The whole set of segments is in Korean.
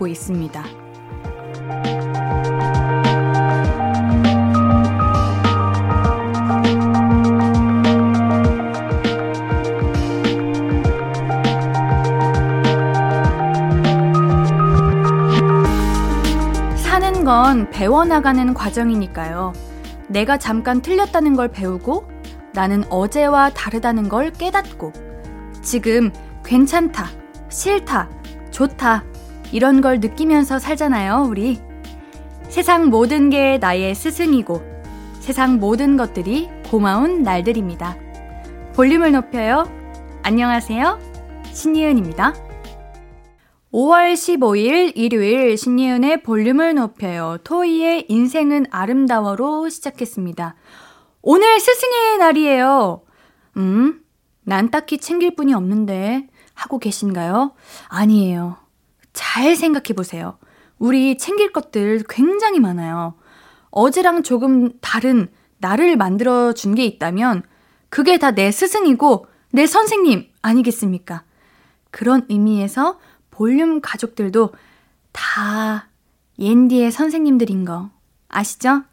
배우고 있습니다. 사는 건 배워나가는 과정이니까요. 내가 잠깐 틀렸다는 걸 배우고 나는 어제와 다르다는 걸 깨닫고 지금 괜찮다, 싫다, 좋다 이런 걸 느끼면서 살잖아요, 우리. 세상 모든 게 나의 스승이고 세상 모든 것들이 고마운 날들입니다. 볼륨을 높여요. 안녕하세요. 신예은입니다. 5월 15일 일요일 신예은의 볼륨을 높여요. 토이의 인생은 아름다워로 시작했습니다. 오늘 스승의 날이에요. 음, 난 딱히 챙길 분이 없는데 하고 계신가요? 아니에요. 잘 생각해 보세요. 우리 챙길 것들 굉장히 많아요. 어제랑 조금 다른 나를 만들어 준 게 있다면 그게 다 내 스승이고 내 선생님 아니겠습니까? 그런 의미에서 볼륨 가족들도 다 옌디의 선생님들인 거 아시죠?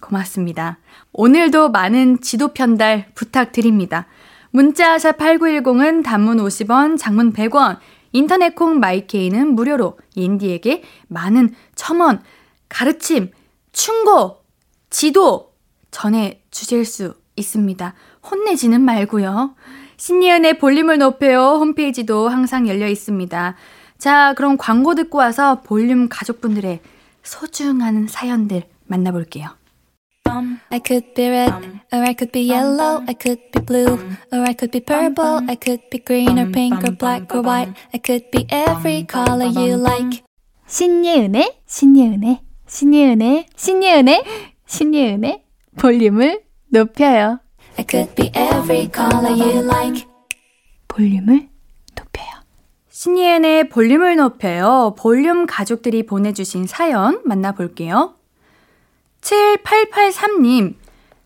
고맙습니다. 오늘도 많은 지도 편달 부탁드립니다. 문자샵 8910은 단문 50원, 장문 100원, 인터넷 콩 마이케이는 무료로 옌디에게 많은 첨언, 가르침, 충고, 지도 전해 주실 수 있습니다. 혼내지는 말고요. 신예은의 볼륨을 높여요 홈페이지도 항상 열려 있습니다. 자, 그럼 광고 듣고 와서 볼륨 가족분들의 소중한 사연들 만나볼게요. I could be red, or I could be yellow, I could be blue, or I could be purple, I could be green or pink or black or white, I could be every color you like. 신예은의, 신예은의, 신예은의, 신예은의, 신예은의 볼륨을 높여요. I could be every color you like. 볼륨을 높여요. 신예은의 볼륨을 높여요. 볼륨 가족들이 보내주신 사연 만나볼게요. 7883님,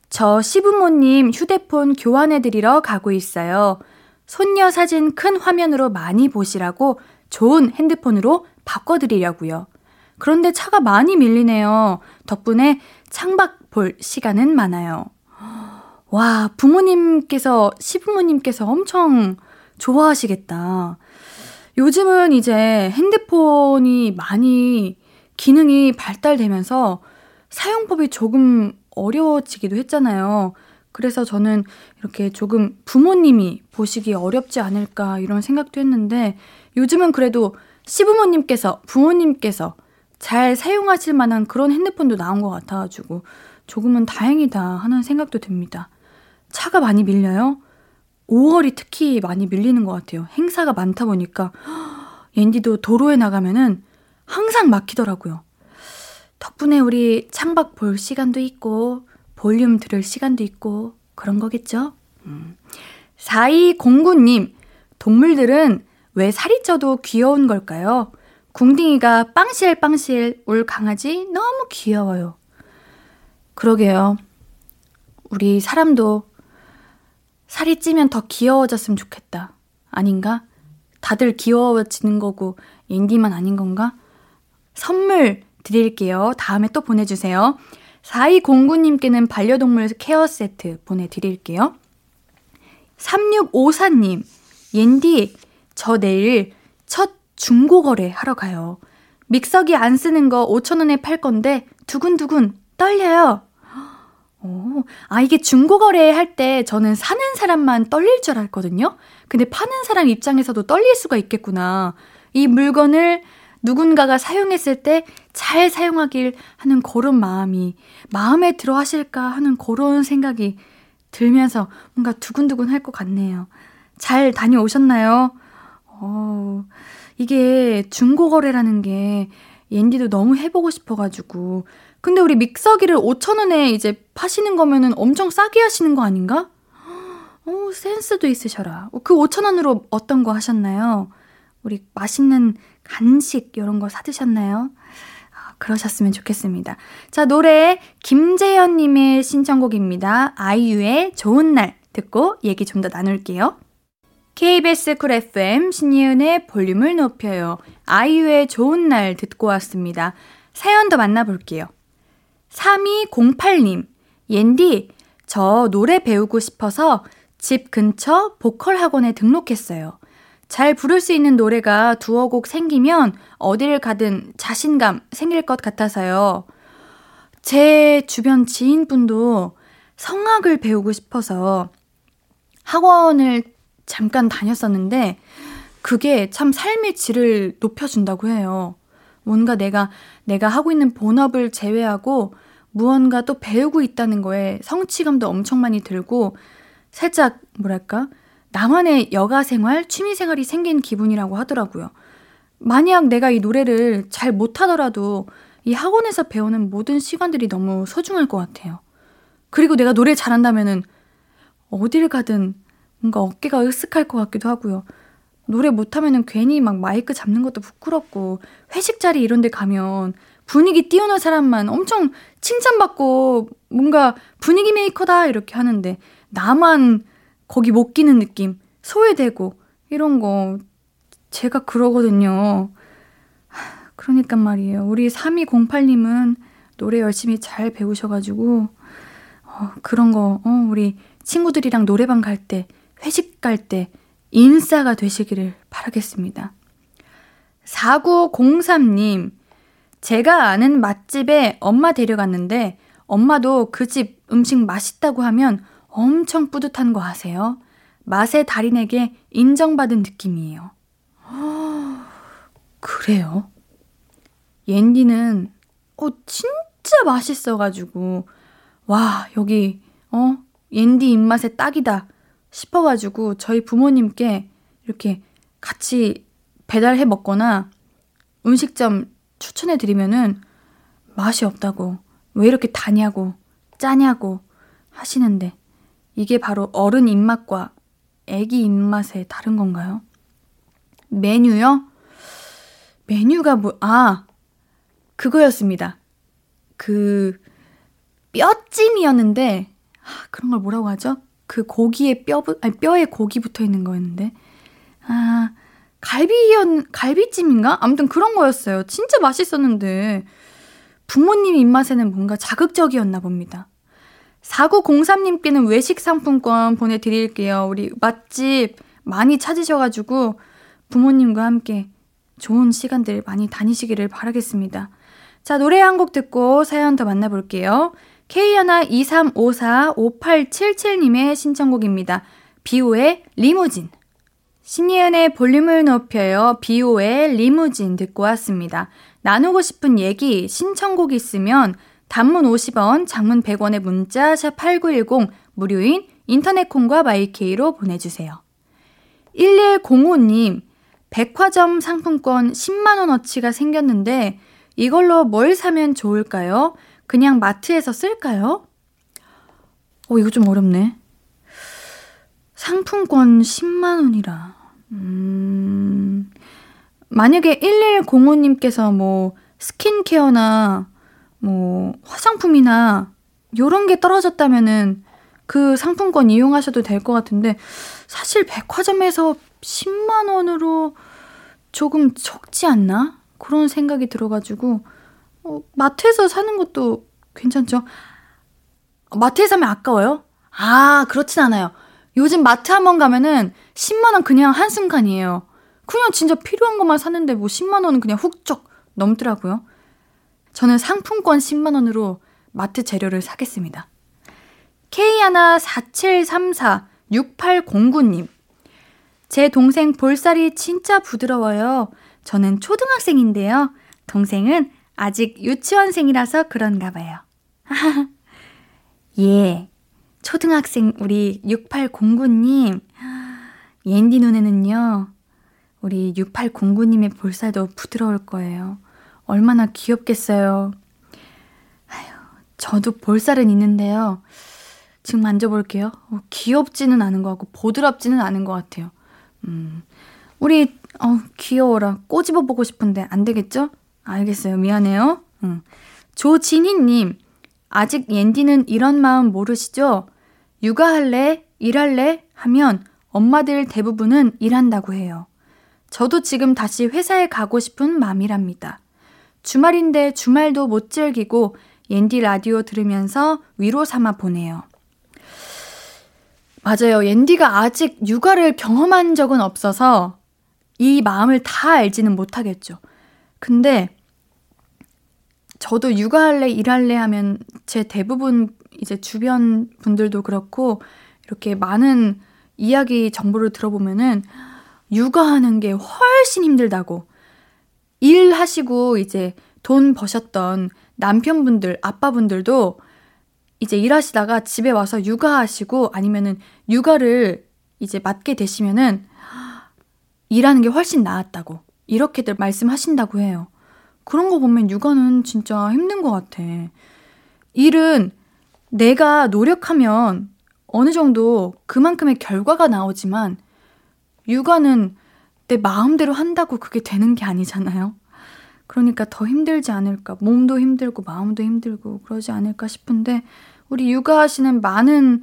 저 시부모님 휴대폰 교환해드리러 가고 있어요. 손녀 사진 큰 화면으로 많이 보시라고 좋은 핸드폰으로 바꿔드리려고요. 그런데 차가 많이 밀리네요. 덕분에 창밖 볼 시간은 많아요. 와, 부모님께서, 시부모님께서 엄청 좋아하시겠다. 요즘은 이제 핸드폰이 많이 기능이 발달되면서 사용법이 조금 어려워지기도 했잖아요. 그래서 저는 이렇게 조금 부모님이 보시기 어렵지 않을까 이런 생각도 했는데 요즘은 그래도 시부모님께서, 부모님께서 잘 사용하실 만한 그런 핸드폰도 나온 것 같아가지고 조금은 다행이다 하는 생각도 듭니다. 차가 많이 밀려요? 5월이 특히 많이 밀리는 것 같아요. 행사가 많다 보니까 옌디도 도로에 나가면은 항상 막히더라고요. 덕분에 우리 창밖 볼 시간도 있고 볼륨 들을 시간도 있고 그런 거겠죠? 음. 4209님, 동물들은 왜 살이 쪄도 귀여운 걸까요? 궁딩이가 빵실빵실 울 강아지 너무 귀여워요. 그러게요. 우리 사람도 살이 찌면 더 귀여워졌으면 좋겠다. 아닌가? 다들 귀여워지는 거고 인디만 아닌 건가? 선물 드릴게요. 다음에 또 보내주세요. 4209님께는 반려동물 케어 세트 보내드릴게요. 3654님, 옌디, 저 내일 첫 중고거래 하러 가요. 믹서기 안 쓰는 거 5천원에 팔 건데 두근두근 떨려요. 오, 아, 이게 중고거래 할 때 저는 사는 사람만 떨릴 줄 알았거든요? 근데 파는 사람 입장에서도 떨릴 수가 있겠구나. 이 물건을 누군가가 사용했을 때 잘 사용하길 하는 그런 마음이 마음에 들어 하실까 하는 그런 생각이 들면서 뭔가 두근두근 할 것 같네요. 잘 다녀오셨나요? 어, 이게 중고거래라는 게 옌디도 너무 해보고 싶어가지고 근데 우리 믹서기를 5,000원에 이제 파시는 거면은 엄청 싸게 하시는 거 아닌가? 오, 어, 센스도 있으셔라. 그 5,000원으로 어떤 거 하셨나요? 우리 맛있는 간식 이런 거 사드셨나요? 아, 그러셨으면 좋겠습니다. 자, 노래 김재현 님의 신청곡입니다. 아이유의 좋은 날 듣고 얘기 좀 더 나눌게요. KBS 쿨 FM 신이은의 볼륨을 높여요. 아이유의 좋은 날 듣고 왔습니다. 사연 더 만나볼게요. 3208님, 옌디, 저 노래 배우고 싶어서 집 근처 보컬 학원에 등록했어요. 잘 부를 수 있는 노래가 두어 곡 생기면 어디를 가든 자신감 생길 것 같아서요. 제 주변 지인분도 성악을 배우고 싶어서 학원을 잠깐 다녔었는데 그게 참 삶의 질을 높여준다고 해요. 뭔가 내가, 내가 하고 있는 본업을 제외하고 무언가 또 배우고 있다는 거에 성취감도 엄청 많이 들고 살짝, 뭐랄까, 나만의 여가 생활, 취미 생활이 생긴 기분이라고 하더라고요. 만약 내가 이 노래를 잘 못하더라도 이 학원에서 배우는 모든 시간들이 너무 소중할 것 같아요. 그리고 내가 노래 잘한다면은 어딜 가든 뭔가 어깨가 으쓱할 것 같기도 하고요. 노래 못하면은 괜히 막 마이크 잡는 것도 부끄럽고 회식 자리 이런 데 가면 분위기 띄우는 사람만 엄청 칭찬받고 뭔가 분위기 메이커다 이렇게 하는데 나만 거기 못 끼는 느낌 소외되고 이런 거 제가 그러거든요. 그러니까 말이에요. 우리 3208님은 노래 열심히 잘 배우셔가지고 어, 그런 거 어, 우리 친구들이랑 노래방 갈 때 회식 갈 때 인싸가 되시기를 바라겠습니다. 4903님, 제가 아는 맛집에 엄마 데려갔는데 엄마도 그 집 음식 맛있다고 하면 엄청 뿌듯한 거 아세요? 맛의 달인에게 인정받은 느낌이에요. 그래요? 옌디는 어 진짜 맛있어가지고 와 여기 어 옌디 입맛에 딱이다 싶어가지고 저희 부모님께 이렇게 같이 배달해 먹거나 음식점 추천해 드리면은 맛이 없다고 왜 이렇게 다냐고 짜냐고 하시는데 이게 바로 어른 입맛과 애기 입맛의 다른 건가요? 메뉴요? 메뉴가 뭐, 아, 그거였습니다. 그, 뼈찜이었는데, 아, 그런 걸 뭐라고 하죠? 그 고기에 뼈, 아니, 뼈에 고기 붙어 있는 거였는데. 아, 갈비연, 갈비찜인가? 아무튼 그런 거였어요. 진짜 맛있었는데. 부모님 입맛에는 뭔가 자극적이었나 봅니다. 4903님께는 외식 상품권 보내드릴게요. 우리 맛집 많이 찾으셔가지고 부모님과 함께 좋은 시간들 많이 다니시기를 바라겠습니다. 자, 노래 한 곡 듣고 사연 더 만나볼게요. K연아23545877님의 신청곡입니다. 비오의 리무진. 신예은의 볼륨을 높여요. 비오의 리무진 듣고 왔습니다. 나누고 싶은 얘기, 신청곡 있으면 단문 50원, 장문 100원의 문자 샵 8910 무료인 인터넷 콩과 마이케이로 보내주세요. 1105님, 백화점 상품권 10만원어치가 생겼는데 이걸로 뭘 사면 좋을까요? 그냥 마트에서 쓸까요? 어, 이거 좀 어렵네. 상품권 10만원이라. 음, 만약에 1105님께서 뭐 스킨케어나 뭐 화장품이나 요런 게 떨어졌다면은 그 상품권 이용하셔도 될 것 같은데 사실 백화점에서 10만 원으로 조금 적지 않나? 그런 생각이 들어가지고 어, 마트에서 사는 것도 괜찮죠. 마트에서 사면 아까워요? 아, 그렇진 않아요. 요즘 마트 한 번 가면은 10만원 그냥 한순간이에요. 그냥 진짜 필요한 것만 사는데 뭐 10만원은 그냥 훅쩍 넘더라고요. 저는 상품권 10만원으로 마트 재료를 사겠습니다. K147346809님. 제 동생 볼살이 진짜 부드러워요. 저는 초등학생인데요. 동생은 아직 유치원생이라서 그런가 봐요. 예. 초등학생 우리 6809님. 옌디 눈에는요. 우리 6809님의 볼살도 부드러울 거예요. 얼마나 귀엽겠어요. 아휴, 저도 볼살은 있는데요. 지금 만져볼게요. 어, 귀엽지는 않은 것 같고, 보드랍지는 않은 것 같아요. 음, 우리, 어, 귀여워라. 꼬집어 보고 싶은데 안 되겠죠? 알겠어요. 미안해요. 응. 조진희님, 아직 옌디는 이런 마음 모르시죠? 육아할래? 일할래? 하면 엄마들 대부분은 일한다고 해요. 저도 지금 다시 회사에 가고 싶은 맘이랍니다. 주말인데 주말도 못 즐기고 옌디 라디오 들으면서 위로 삼아 보내요. 맞아요. 옌디가 아직 육아를 경험한 적은 없어서 이 마음을 다 알지는 못하겠죠. 근데 저도 육아할래, 일할래 하면 제 대부분 이제 주변 분들도 그렇고 이렇게 많은 이야기 정보를 들어보면은 육아하는 게 훨씬 힘들다고. 일하시고 이제 돈 버셨던 남편분들, 아빠분들도 이제 일하시다가 집에 와서 육아하시고 아니면은 육아를 이제 맡게 되시면은 일하는 게 훨씬 나았다고. 이렇게들 말씀하신다고 해요. 그런 거 보면 육아는 진짜 힘든 것 같아. 일은 내가 노력하면 어느 정도 그만큼의 결과가 나오지만 육아는 내 마음대로 한다고 그게 되는 게 아니잖아요. 그러니까 더 힘들지 않을까. 몸도 힘들고 마음도 힘들고 그러지 않을까 싶은데 우리 육아하시는 많은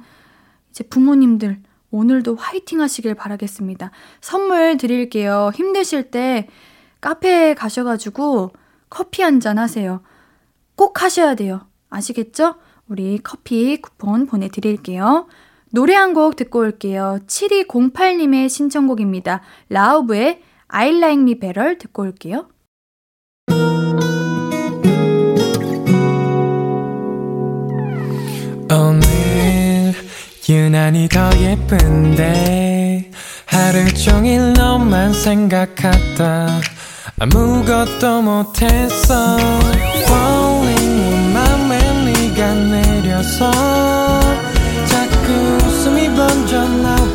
이제 부모님들 오늘도 화이팅 하시길 바라겠습니다. 선물 드릴게요. 힘드실 때 카페에 가셔가지고 커피 한 잔 하세요. 꼭 하셔야 돼요. 아시겠죠? 우리 커피 쿠폰 보내드릴게요. 노래 한 곡 듣고 올게요. 7208님의 신청곡입니다. 라우브의 I Like Me Better 듣고 올게요. 오늘 유난히 더 예쁜데 하루 종일 너만 생각하다 아무것도 못했어 Falling 맘에 네가 내려서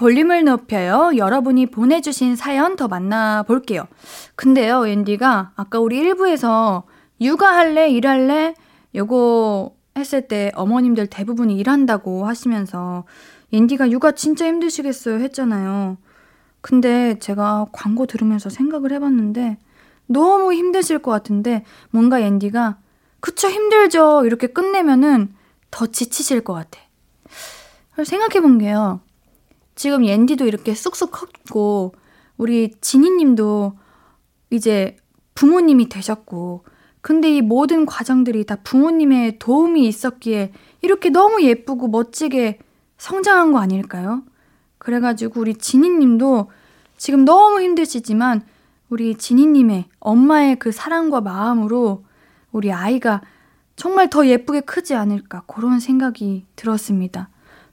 볼륨을 높여요. 여러분이 보내주신 사연 더 만나볼게요. 근데요, 앤디가 아까 우리 1부에서 육아할래? 일할래? 요거 했을 때 어머님들 대부분이 일한다고 하시면서 앤디가 육아 진짜 힘드시겠어요 했잖아요. 근데 제가 광고 들으면서 생각을 해봤는데 너무 힘드실 것 같은데 뭔가 앤디가 그쵸 힘들죠 이렇게 끝내면은 더 지치실 것 같아. 생각해 본 게요. 지금 옌디도 이렇게 쑥쑥 컸고 우리 지니님도 이제 부모님이 되셨고 근데 이 모든 과정들이 다 부모님의 도움이 있었기에 이렇게 너무 예쁘고 멋지게 성장한 거 아닐까요? 그래가지고 우리 지니님도 지금 너무 힘드시지만 우리 지니님의 엄마의 그 사랑과 마음으로 우리 아이가 정말 더 예쁘게 크지 않을까 그런 생각이 들었습니다.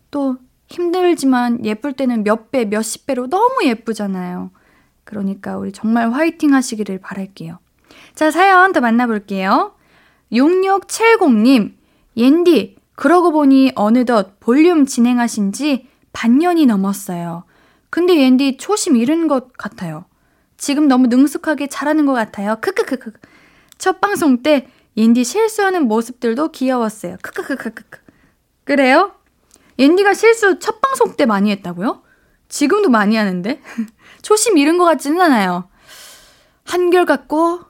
또 힘들지만 예쁠 때는 몇 배, 몇십 배로 너무 예쁘잖아요. 그러니까 우리 정말 화이팅 하시기를 바랄게요. 자, 사연 더 만나볼게요. 6670님, 옌디, 그러고 보니 어느덧 볼륨 진행하신 지 반년이 넘었어요. 근데 옌디 초심 잃은 것 같아요. 지금 너무 능숙하게 잘하는 것 같아요. 크크크크. 첫 방송 때 옌디 실수하는 모습들도 귀여웠어요. 크크크크크. 그래요? 옌디가 실수 첫 방송 때 많이 했다고요? 지금도 많이 하는데? 초심 잃은 것 같지는 않아요. 한결같고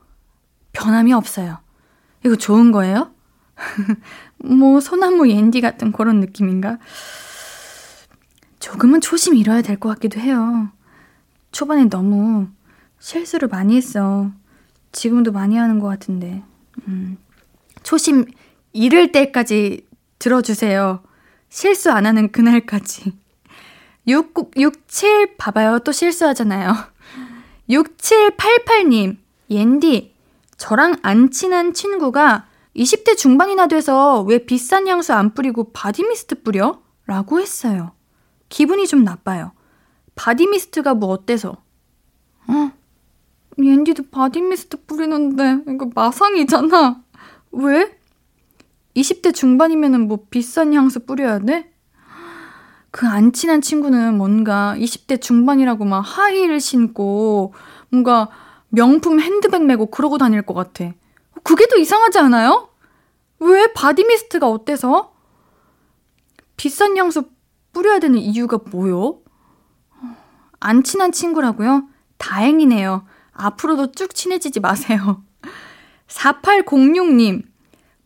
변함이 없어요. 이거 좋은 거예요? 뭐 소나무 옌디 같은 그런 느낌인가? 조금은 초심 잃어야 될 것 같기도 해요. 초반에 너무 실수를 많이 했어. 지금도 많이 하는 것 같은데. 음, 초심 잃을 때까지 들어주세요. 실수 안 하는 그날까지. 6, 67, 봐봐요. 또 실수하잖아요. 6788님, 옌디, 저랑 안 친한 친구가 20대 중반이나 돼서 왜 비싼 향수 안 뿌리고 바디미스트 뿌려? 라고 했어요. 기분이 좀 나빠요. 바디미스트가 뭐 어때서? 어? 옌디도 바디미스트 뿌리는데 이거 마상이잖아. 왜? 20대 중반이면은 뭐 비싼 향수 뿌려야 돼? 그 안 친한 친구는 뭔가 20대 중반이라고 막 하이힐 신고 뭔가 명품 핸드백 메고 그러고 다닐 것 같아. 그게 더 이상하지 않아요? 왜 바디미스트가 어때서? 비싼 향수 뿌려야 되는 이유가 뭐요? 안 친한 친구라고요? 다행이네요. 앞으로도 쭉 친해지지 마세요. 4806님,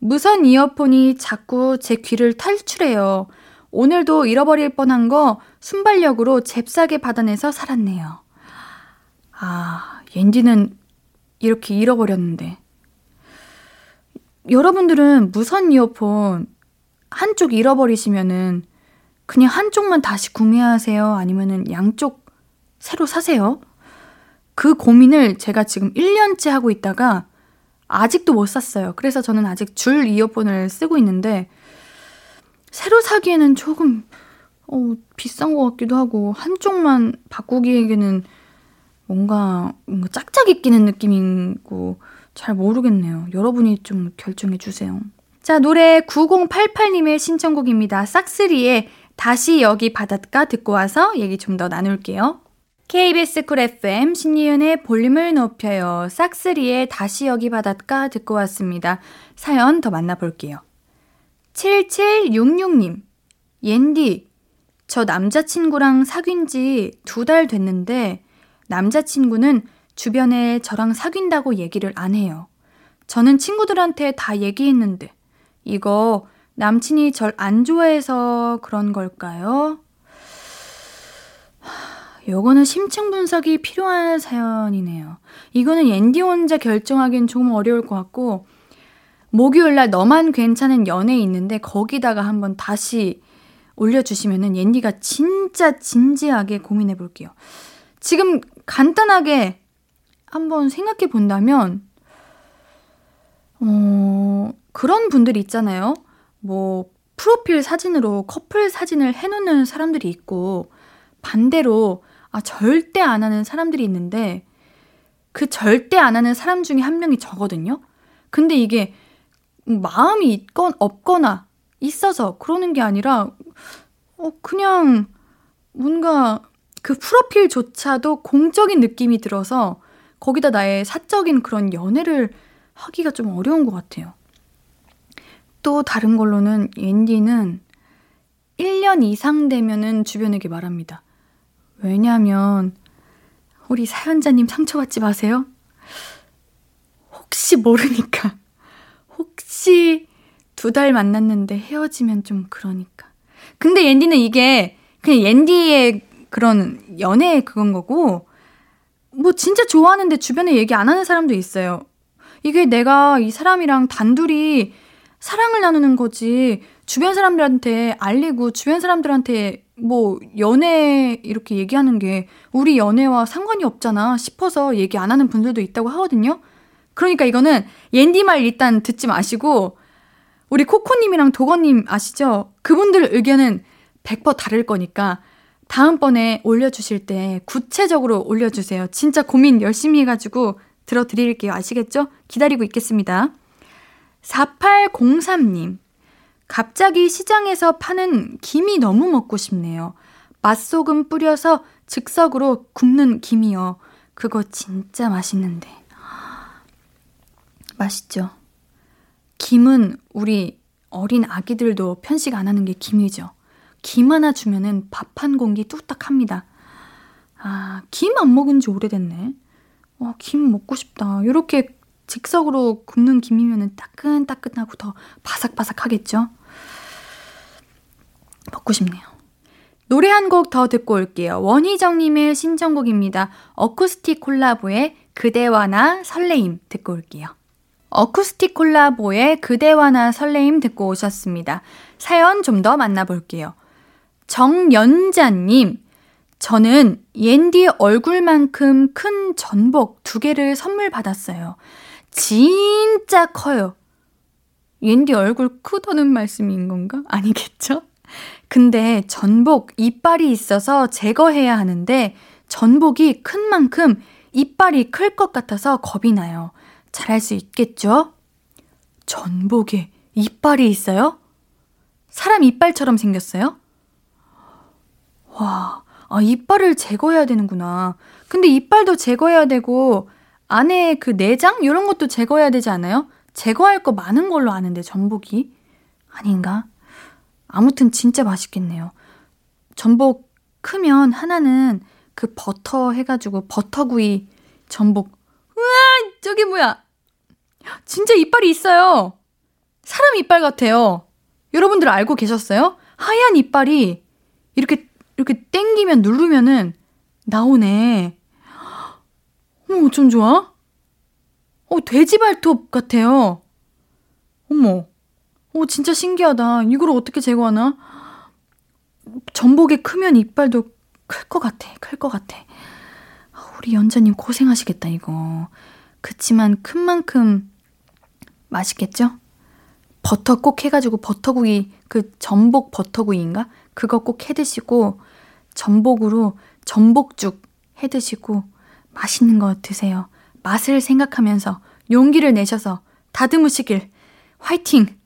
무선 이어폰이 자꾸 제 귀를 탈출해요. 오늘도 잃어버릴 뻔한 거 순발력으로 잽싸게 받아내서 살았네요. 아, 옌디는 이렇게 잃어버렸는데. 여러분들은 무선 이어폰 한쪽 잃어버리시면은 그냥 한쪽만 다시 구매하세요? 아니면은 양쪽 새로 사세요? 그 고민을 제가 지금 1년째 하고 있다가 아직도 못 샀어요. 그래서 저는 아직 줄 이어폰을 쓰고 있는데 새로 사기에는 조금 어, 비싼 것 같기도 하고 한쪽만 바꾸기에는 뭔가, 뭔가 짝짝이 끼는 느낌이고 잘 모르겠네요. 여러분이 좀 결정해 주세요. 자, 노래 9088님의 신청곡입니다. 싹스리의 다시 여기 바닷가 듣고 와서 얘기 좀 더 나눌게요. KBS 쿨 FM 신이은의 볼륨을 높여요. 싹스리의 다시 여기 바닷가 듣고 왔습니다. 사연 더 만나볼게요. 7766님, 옌디, 저 남자친구랑 사귄 지 두 달 됐는데 남자친구는 주변에 저랑 사귄다고 얘기를 안 해요. 저는 친구들한테 다 얘기했는데 이거 남친이 절 안 좋아해서 그런 걸까요? 요거는 심층 분석이 필요한 사연이네요. 이거는 앤디 혼자 결정하기엔 조금 어려울 것 같고, 목요일 날 너만 괜찮은 연애 있는데 거기다가 한번 다시 올려주시면은 옌디가 진짜 진지하게 고민해 볼게요. 지금 간단하게 한번 생각해 본다면, 어, 그런 분들이 있잖아요. 뭐, 프로필 사진으로 커플 사진을 해놓는 사람들이 있고, 반대로, 아, 절대 안 하는 사람들이 있는데, 그 절대 안 하는 사람 중에 한 명이 저거든요? 근데 이게 마음이 있건 없거나 있어서 그러는 게 아니라, 어, 그냥 뭔가 그 프로필조차도 공적인 느낌이 들어서 거기다 나의 사적인 그런 연애를 하기가 좀 어려운 것 같아요. 또 다른 걸로는 앤디는 1년 이상 되면은 주변에게 말합니다. 왜냐하면 우리 사연자님 상처받지 마세요. 혹시 모르니까. 혹시 두 달 만났는데 헤어지면 좀 그러니까. 근데 앤디는 이게 그냥 앤디의 그런 연애 그건 거고 뭐 진짜 좋아하는데 주변에 얘기 안 하는 사람도 있어요. 이게 내가 이 사람이랑 단둘이 사랑을 나누는 거지 주변 사람들한테 알리고 주변 사람들한테 뭐 연애 이렇게 얘기하는 게 우리 연애와 상관이 없잖아 싶어서 얘기 안 하는 분들도 있다고 하거든요. 그러니까 이거는 옌디 말 일단 듣지 마시고 우리 코코님이랑 도건님 아시죠? 그분들 의견은 100% 다를 거니까 다음번에 올려주실 때 구체적으로 올려주세요. 진짜 고민 열심히 해가지고 들어드릴게요. 아시겠죠? 기다리고 있겠습니다. 4803님. 갑자기 시장에서 파는 김이 너무 먹고 싶네요. 맛소금 뿌려서 즉석으로 굽는 김이요. 그거 진짜 맛있는데. 맛있죠? 김은 우리 어린 아기들도 편식 안 하는 게 김이죠. 김 하나 주면은 밥 한 공기 뚝딱 합니다. 아, 김 안 먹은 지 오래됐네. 와, 김 먹고 싶다. 이렇게 즉석으로 굽는 김이면은 따끈따끈하고 더 바삭바삭하겠죠? 먹고 싶네요. 노래 한 곡 더 듣고 올게요. 원희정님의 신청곡입니다. 어쿠스틱 콜라보의 그대와 나 설레임 듣고 올게요. 어쿠스틱 콜라보의 그대와 나 설레임 듣고 오셨습니다. 사연 좀 더 만나볼게요. 정연자님, 저는 옌디 얼굴만큼 큰 전복 두 개를 선물 받았어요. 진짜 커요. 옌디 얼굴 크다는 말씀인 건가? 아니겠죠? 근데 전복 이빨이 있어서 제거해야 하는데 전복이 큰 만큼 이빨이 클 것 같아서 겁이 나요. 잘할 수 있겠죠? 전복에 이빨이 있어요? 사람 이빨처럼 생겼어요? 와, 아, 이빨을 제거해야 되는구나. 근데 이빨도 제거해야 되고, 안에 그 내장? 이런 것도 제거해야 되지 않아요? 제거할 거 많은 걸로 아는데, 전복이. 아닌가? 아무튼 진짜 맛있겠네요. 전복 크면 하나는 그 버터 해가지고 버터구이 전복. 우와! 저기 뭐야! 진짜 이빨이 있어요! 사람 이빨 같아요. 여러분들 알고 계셨어요? 하얀 이빨이 이렇게, 이렇게 땡기면 누르면은 나오네. 어머, 좀 좋아? 어, 돼지 발톱 같아요. 어머. 어, 진짜 신기하다. 이걸 어떻게 제거하나? 전복이 크면 이빨도 클 것 같아. 클 것 같아. 우리 연자님 고생하시겠다, 이거. 그치만 큰 만큼 맛있겠죠? 버터 꼭 해가지고 버터구이, 그 전복 버터구이인가? 그거 꼭 해 드시고, 전복으로 전복죽 해 드시고, 맛있는 거 드세요. 맛을 생각하면서 용기를 내셔서 다듬으시길. 화이팅!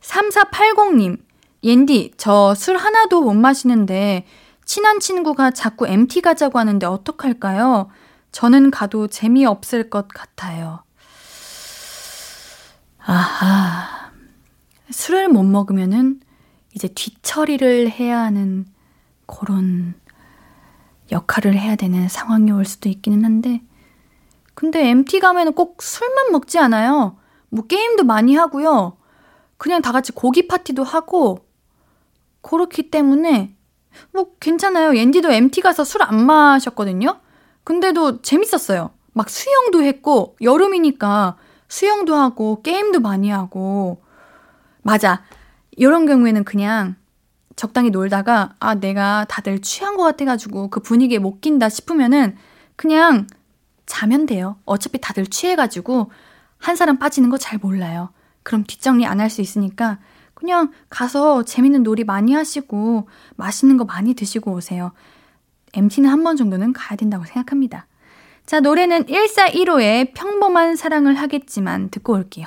3480님, 옌디, 저 술 하나도 못 마시는데 친한 친구가 자꾸 MT 가자고 하는데 어떡할까요? 저는 가도 재미없을 것 같아요. 아하. 술을 못 먹으면은 이제 뒤처리를 해야 하는 그런 역할을 해야 되는 상황이 올 수도 있기는 한데, 근데 MT 가면은 꼭 술만 먹지 않아요. 뭐 게임도 많이 하고요. 그냥 다 같이 고기 파티도 하고, 그렇기 때문에 뭐 괜찮아요. 옌디도 MT 가서 술 안 마셨거든요. 근데도 재밌었어요. 막 수영도 했고 여름이니까 수영도 하고 게임도 많이 하고 맞아. 이런 경우에는 그냥 적당히 놀다가 아 내가 다들 취한 것 같아가지고 그 분위기에 못 낀다 싶으면은 그냥 자면 돼요. 어차피 다들 취해가지고 한 사람 빠지는 거 잘 몰라요. 그럼 뒷정리 안 할 수 있으니까 그냥 가서 재밌는 놀이 많이 하시고 맛있는 거 많이 드시고 오세요. MT는 한 번 정도는 가야 된다고 생각합니다. 자, 노래는 1415의 평범한 사랑을 하겠지만 듣고 올게요.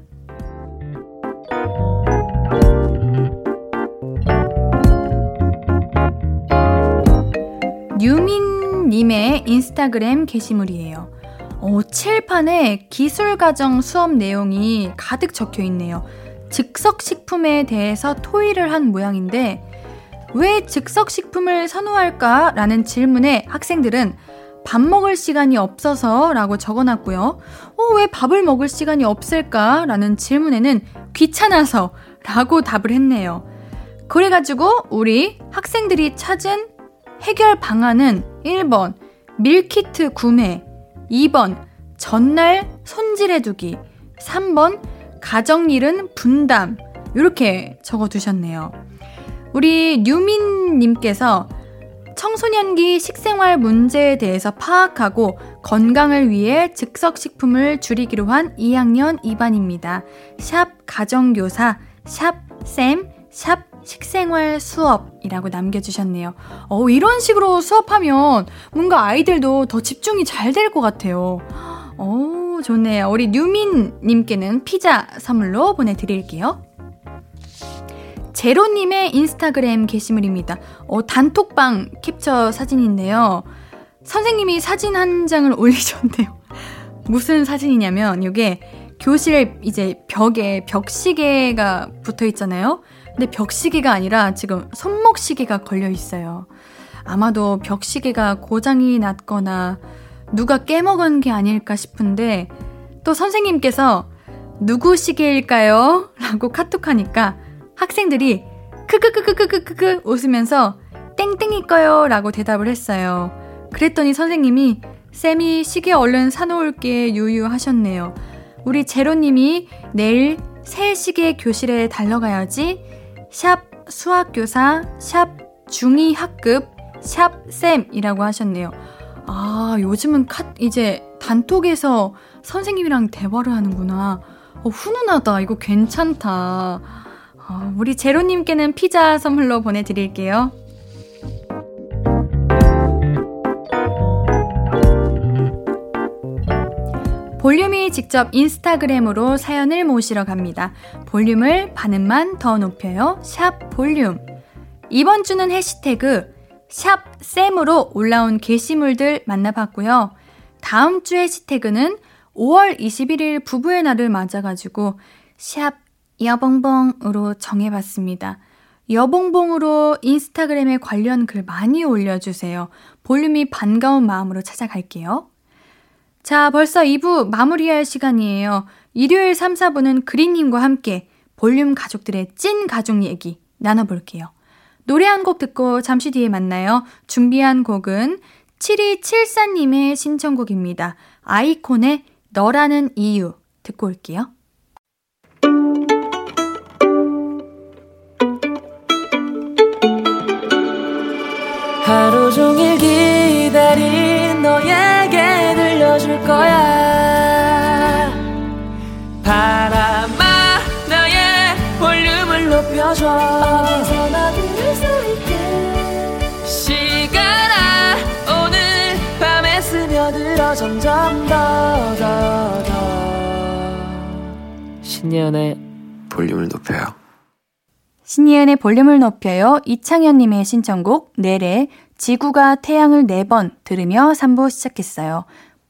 유민님의 인스타그램 게시물이에요. 어, 칠판에 기술과정 수업 내용이 가득 적혀 있네요. 즉석식품에 대해서 토의를 한 모양인데, 왜 즉석식품을 선호할까? 라는 질문에 학생들은 밥 먹을 시간이 없어서 라고 적어놨고요. 어, 왜 밥을 먹을 시간이 없을까? 라는 질문에는 귀찮아서 라고 답을 했네요. 그래가지고 우리 학생들이 찾은 해결 방안은 1번 밀키트 구매, 2번 전날 손질해두기, 3번 가정일은 분담, 이렇게 적어 두셨네요. 우리 뉴민님께서 청소년기 식생활 문제에 대해서 파악하고 건강을 위해 즉석식품을 줄이기로 한 2학년 2반입니다. 샵 가정교사, 샵 쌤, 샵 식생활 수업이라고 남겨주셨네요. 어, 이런 식으로 수업하면 뭔가 아이들도 더 집중이 잘 될 것 같아요. 어, 좋네요. 우리 뉴민님께는 피자 선물로 보내드릴게요. 제로님의 인스타그램 게시물입니다. 어, 단톡방 캡처 사진인데요. 선생님이 사진 한 장을 올리셨네요. 무슨 사진이냐면, 이게 교실 이제 벽에 벽시계가 붙어 있잖아요. 근데 벽시계가 아니라 지금 손목시계가 걸려 있어요. 아마도 벽시계가 고장이 났거나 누가 깨먹은 게 아닐까 싶은데 또 선생님께서 누구 시계일까요? 라고 카톡하니까 학생들이 크크크크크크크 웃으면서 땡땡이 거요 라고 대답을 했어요. 그랬더니 선생님이 쌤이 시계 얼른 사놓을게 유유 하셨네요. 우리 제로님이 내일 새 시계 교실에 달려가야지. 샵 수학교사, 샵 중2 학급, 샵 쌤이라고 하셨네요. 아, 요즘은 카, 이제 단톡에서 선생님이랑 대화를 하는구나. 어, 훈훈하다. 이거 괜찮다. 어, 우리 제로님께는 피자 선물로 보내드릴게요. 직접 인스타그램으로 사연을 모시러 갑니다. 볼륨을 반음만 더 높여요. 샵 볼륨. 이번 주는 해시태그 샵 쌤으로 올라온 게시물들 만나봤고요. 다음 주 해시태그는 5월 21일 부부의 날을 맞아가지고 샵 여봉봉으로 정해봤습니다. 여봉봉으로 인스타그램에 관련 글 많이 올려주세요. 볼륨이 반가운 마음으로 찾아갈게요. 자, 벌써 2부 마무리할 시간이에요. 일요일 3, 4부는 그린님과 함께 볼륨 가족들의 찐 가족 얘기 나눠볼게요. 노래 한 곡 듣고 잠시 뒤에 만나요. 준비한 곡은 7274님의 신청곡입니다. 아이콘의 너라는 이유 듣고 올게요. 하루 종일 기다린 너에게 거야 바람아 나의 볼륨을 높여줘 어디서나 들을 수 있게 시간아 오늘 밤에 스며들어 점점 더 더 더 신예은의 볼륨을 높여요. 신예은의 볼륨을 높여요. 이창현님의 신청곡 넬의 지구가 태양을 4번 들으며 3부 시작했어요.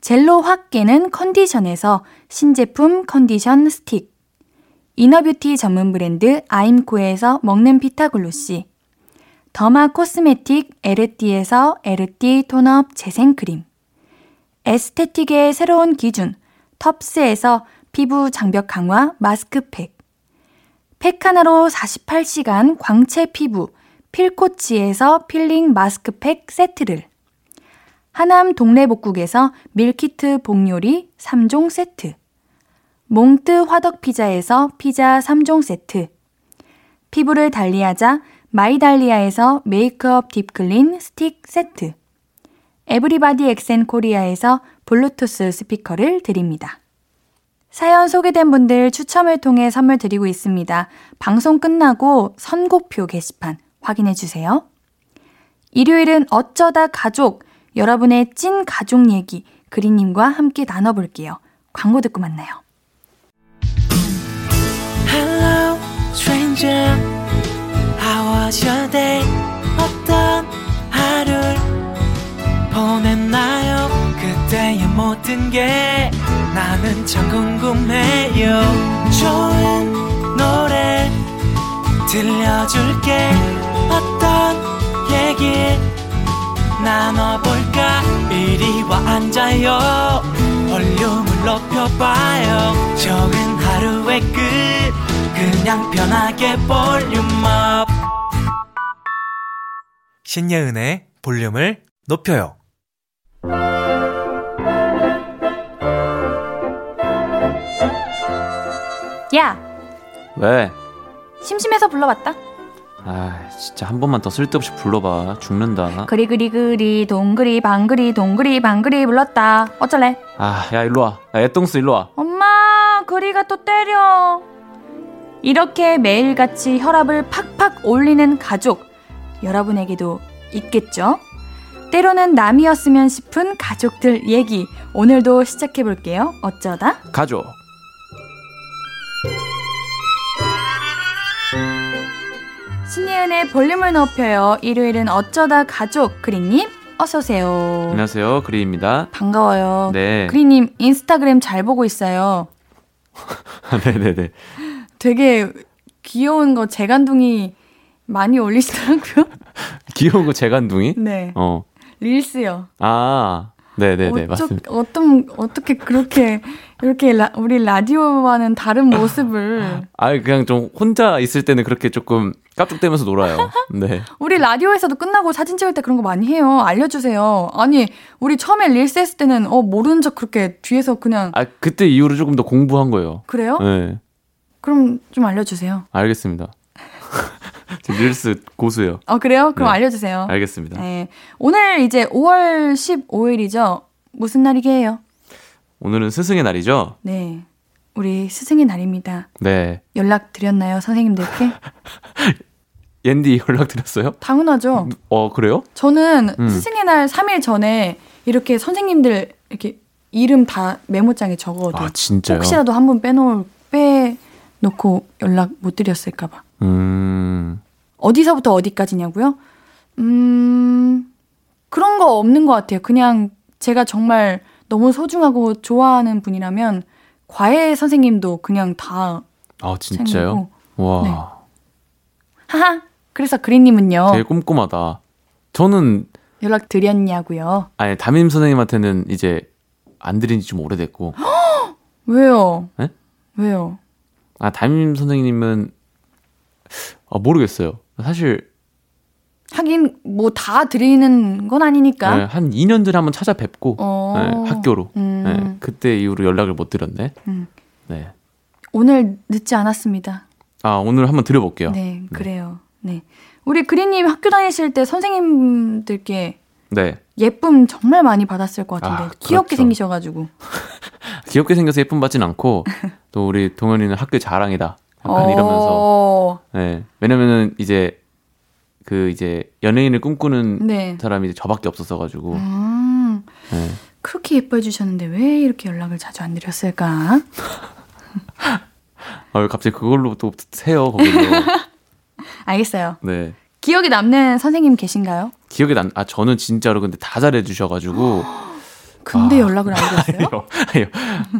젤로 확 깨는 컨디션에서 신제품 컨디션 스틱. 이너뷰티 전문 브랜드 아임코에서 먹는 피타글로시. 더마 코스메틱 에르띠에서 에르띠 톤업 재생크림. 에스테틱의 새로운 기준 텁스에서 피부 장벽 강화 마스크팩. 팩 하나로 48시간 광채 피부 필코치에서 필링 마스크팩 세트를 하남 동래복국에서 밀키트 복요리 3종 세트 몽뜨 화덕피자에서 피자 3종 세트 피부를 달리하자 마이달리아에서 메이크업 딥클린 스틱 세트 에브리바디 엑센 코리아에서 블루투스 스피커를 드립니다. 사연 소개된 분들 추첨을 통해 선물 드리고 있습니다. 방송 끝나고 선곡표 게시판 확인해 주세요. 일요일은 어쩌다 가족, 여러분의 찐 가족 얘기 그리님과 함께 나눠볼게요. 광고 듣고 만나요. Hello, stranger. How was your day? 어떤 하루를 보냈나요? 그때의 모든 게 나는 참 궁금해요. 좋은 노래 들려줄게. 어떤 얘기 나눠볼까? 이리 와 앉아요. 볼륨을 높여봐요. 적은 하루의 끝. 그냥 편하게 볼륨업. 신예은의 볼륨을 높여요. 야, 왜? 심심해서 불러봤다. 아, 진짜 한 번만 더 쓸데없이 불러봐. 죽는다. 그리 그리 그리 동그리 방그리 동그리 방그리 불렀다. 어쩔래? 아, 야, 일로 와. 야, 애똥스 일로 와. 엄마, 그리가 또 때려. 이렇게 매일같이 혈압을 팍팍 올리는 가족, 여러분에게도 있겠죠? 때로는 남이었으면 싶은 가족들 얘기, 오늘도 시작해볼게요. 어쩌다? 가죠. 신예은의 볼륨을 높여요. 일요일은 어쩌다 가족, 그린님, 어서 오세요. 안녕하세요. 그리입니다. 반가워요. 네. 그리님 인스타그램 잘 보고 있어요. 네네네. 되게 귀여운 거 재간둥이 많이 올리시더라고요. 귀여운 거 재간둥이? 네. 어. 릴스요. 아. 네네네. 어쩌, 맞습니다. 어떤 어떻게 그렇게 이렇게 라, 우리 라디오와는 다른 모습을 아, 그냥 좀 혼자 있을 때는 그렇게 조금 깝죽대면서 놀아요. 네. 우리 라디오에서도 끝나고 사진 찍을 때 그런 거 많이 해요. 알려주세요. 아니 우리 처음에 릴스 했을 때는 어 모르는 척 그렇게 뒤에서 그냥 아, 그때 이후로 조금 더 공부한 거예요. 그래요? 네. 그럼 좀 알려주세요. 알겠습니다. 저 릴스 고수요. 어 그래요? 그럼 네. 알려주세요. 알겠습니다. 네. 오늘 이제 5월 15일이죠. 무슨 날이게요? 오늘은 스승의 날이죠? 네. 우리 스승의 날입니다. 네. 연락 드렸나요, 선생님들께? 옌디 연락드렸어요? 당연하죠. 어, 그래요? 저는 음. 스승의 날 3일 전에 이렇게 선생님들 이렇게 이름 다 메모장에 적어도 아? 혹시라도 한 분 빼놓을 빼놓고 연락 못 드렸을까 봐. 음. 어디서부터 어디까지냐고요? 음 그런 거 없는 것 같아요. 그냥 제가 정말 너무 소중하고 좋아하는 분이라면 과외 선생님도 그냥 다 아, 진짜요? 챙기고. 와. 네. 하하. 그래서 그린님은요 되게 꼼꼼하다. 저는 연락 드렸냐고요? 아니 담임 선생님한테는 이제 안 드린 지 좀 오래됐고 왜요? 네? 왜요? 아 담임 선생님은 아 모르겠어요. 사실 하긴 뭐 다 드리는 건 아니니까. 네, 한 2년 전에 한번 찾아뵙고 어. 네, 학교로 음. 네, 그때 이후로 연락을 못 드렸네. 음. 네. 오늘 늦지 않았습니다. 아 오늘 한번 드려볼게요. 네, 그래요. 네. 우리 그린님 학교 다니실 때 선생님들께 네. 예쁨 정말 많이 받았을 것 같은데 아, 귀엽게 그렇죠. 생기셔가지고. 귀엽게 생겨서 예쁨 받진 않고 또 우리 동현이는 학교 자랑이다. 약간 이러면서 어, 네. 왜냐면은 이제 그 이제 연예인을 꿈꾸는 네. 사람이 저밖에 없었어 가지고. 음, 네. 그렇게 예뻐해 주셨는데 왜 이렇게 연락을 자주 안 드렸을까? 아, 왜 갑자기 그걸로 또 세요, 거기로. 알겠어요. 네. 기억에 남는 선생님 계신가요? 기억에 난, 아, 저는 진짜로 근데 다 잘해주셔가지고. 근데 아. 연락을 안 드렸어요? 아니요.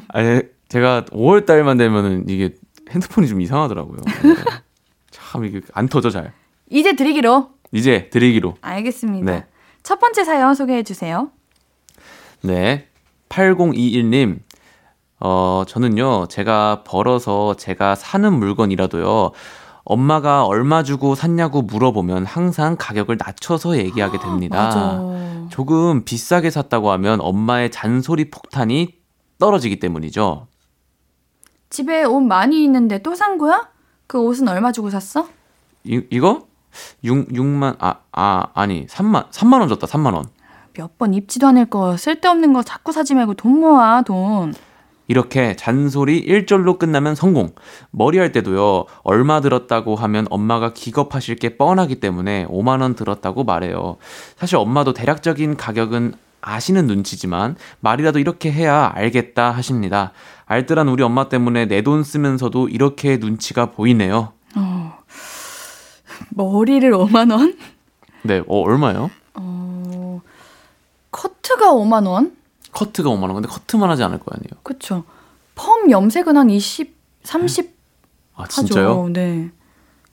아니, 제가 5월 달만 되면은 이게 핸드폰이 좀 이상하더라고요. 네. 참, 이게 안 터져 잘. 이제 드리기로. 이제 드리기로. 알겠습니다. 네. 첫 번째 사연 소개해 주세요. 네. 8021님. 어, 저는요, 제가 벌어서 제가 사는 물건이라도요, 엄마가 얼마 주고 샀냐고 물어보면 항상 가격을 낮춰서 얘기하게 됩니다. 맞아. 조금 비싸게 샀다고 하면 엄마의 잔소리 폭탄이 떨어지기 때문이죠. 집에 옷 많이 있는데 또 산 거야? 그 옷은 얼마 주고 샀어? 이, 이거? 6, 6만, 아, 아, 아니, 3만, 3만원 줬다, 3만원. 몇 번 입지도 않을 거 쓸데없는 거 자꾸 사지 말고 돈 모아 돈. 이렇게 잔소리 1절로 끝나면 성공. 머리 할 때도요, 얼마 들었다고 하면 엄마가 기겁하실 게 뻔하기 때문에 5만원 들었다고 말해요. 사실 엄마도 대략적인 가격은 아시는 눈치지만 말이라도 이렇게 해야 알겠다 하십니다. 알뜰한 우리 엄마 때문에 내 돈 쓰면서도 이렇게 눈치가 보이네요. 머리를 5만 원? 네, 어, 얼마요? 어, 커트가 5만 원? 커트가 5만 원. 근데 커트만 하지 않을 거 아니에요. 그쵸. 펌 염색은 한 20, 30 아, 하죠. 진짜요? 네.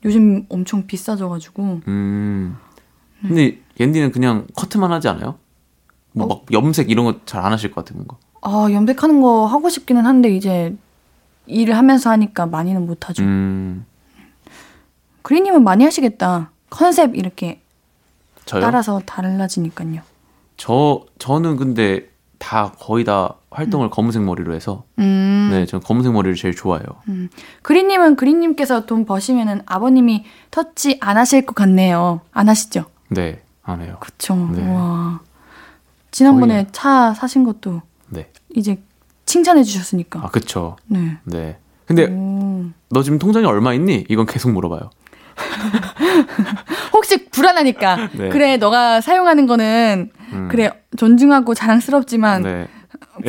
요즘 엄청 비싸져 가지고. 음. 근데 옌디는 그냥 커트만 하지 않아요? 뭐 막 염색 이런 거 잘 안 하실 것 같은 거. 아, 염색하는 거 하고 싶기는 한데 이제 일을 하면서 하니까 많이는 못 하죠. 음. 그리님은 많이 하시겠다. 컨셉 이렇게 저요? 따라서 달라지니까요. 저 저는 근데 다 거의 다 활동을 검은색 머리로 해서 음. 네, 저는 검은색 머리를 제일 좋아해요. 그리님은 그리님께서 돈 버시면은 아버님이 터치 안 하실 것 같네요. 안 하시죠? 네, 안 해요. 그쵸. 네. 와. 지난번에 거의- 차 사신 것도 네. 이제 칭찬해 주셨으니까. 아, 그쵸. 네. 네. 근데 오. 너 지금 통장에 얼마 있니? 이건 계속 물어봐요. 혹시 불안하니까. 네. 그래, 너가 사용하는 거는 음. 그래 존중하고 자랑스럽지만 네.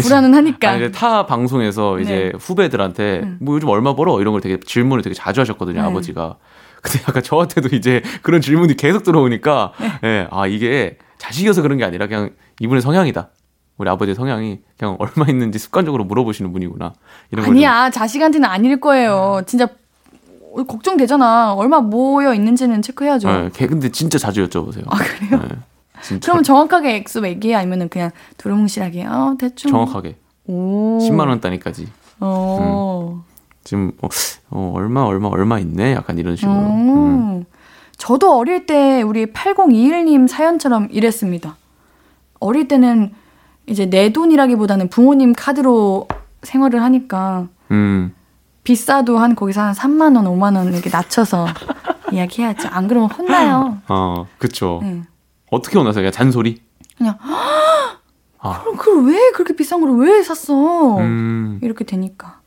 불안은 하니까. 아니, 타 방송에서 이제 네. 후배들한테 음. 뭐 요즘 얼마 벌어? 이런 걸 되게 질문을 되게 자주 하셨거든요, 네. 아버지가. 근데 약간 저한테도 이제 그런 질문이 계속 들어오니까, 예, 아, 이게 자식이어서 그런 게 아니라 그냥 이분의 성향이다. 우리 아버지의 성향이 그냥 얼마 있는지 습관적으로 물어보시는 분이구나. 이런 걸 아니야, 자식한테는 아닐 거예요. 진짜 걱정되잖아. 얼마 모여 있는지는 체크해야죠. 좀- 네, 걔 근데 진짜 자주 여쭤보세요. 아, 그래요? 네, 진짜 그럼 정확하게 액수 얘기해? 아니면은 그냥 두루뭉실하게, 어, 대충. 정확하게 오. 10만 원 단위까지. 어. 지금 어, 어, 얼마 얼마 얼마 있네. 약간 이런 식으로. 음. 음. 저도 어릴 때 우리 8021님 사연처럼 이랬습니다. 어릴 때는 이제 내 돈이라기보다는 부모님 카드로 생활을 하니까 음. 비싸도 한 거기서 한 3만 원, 5만 원 이렇게 낮춰서 이야기해야죠. 안 그러면 혼나요. 어, 그쵸. 네. 어떻게 혼나서 그냥 잔소리? 그냥 아. 그럼 그걸 왜 그렇게 비싼 걸 왜 샀어? 음. 이렇게 되니까.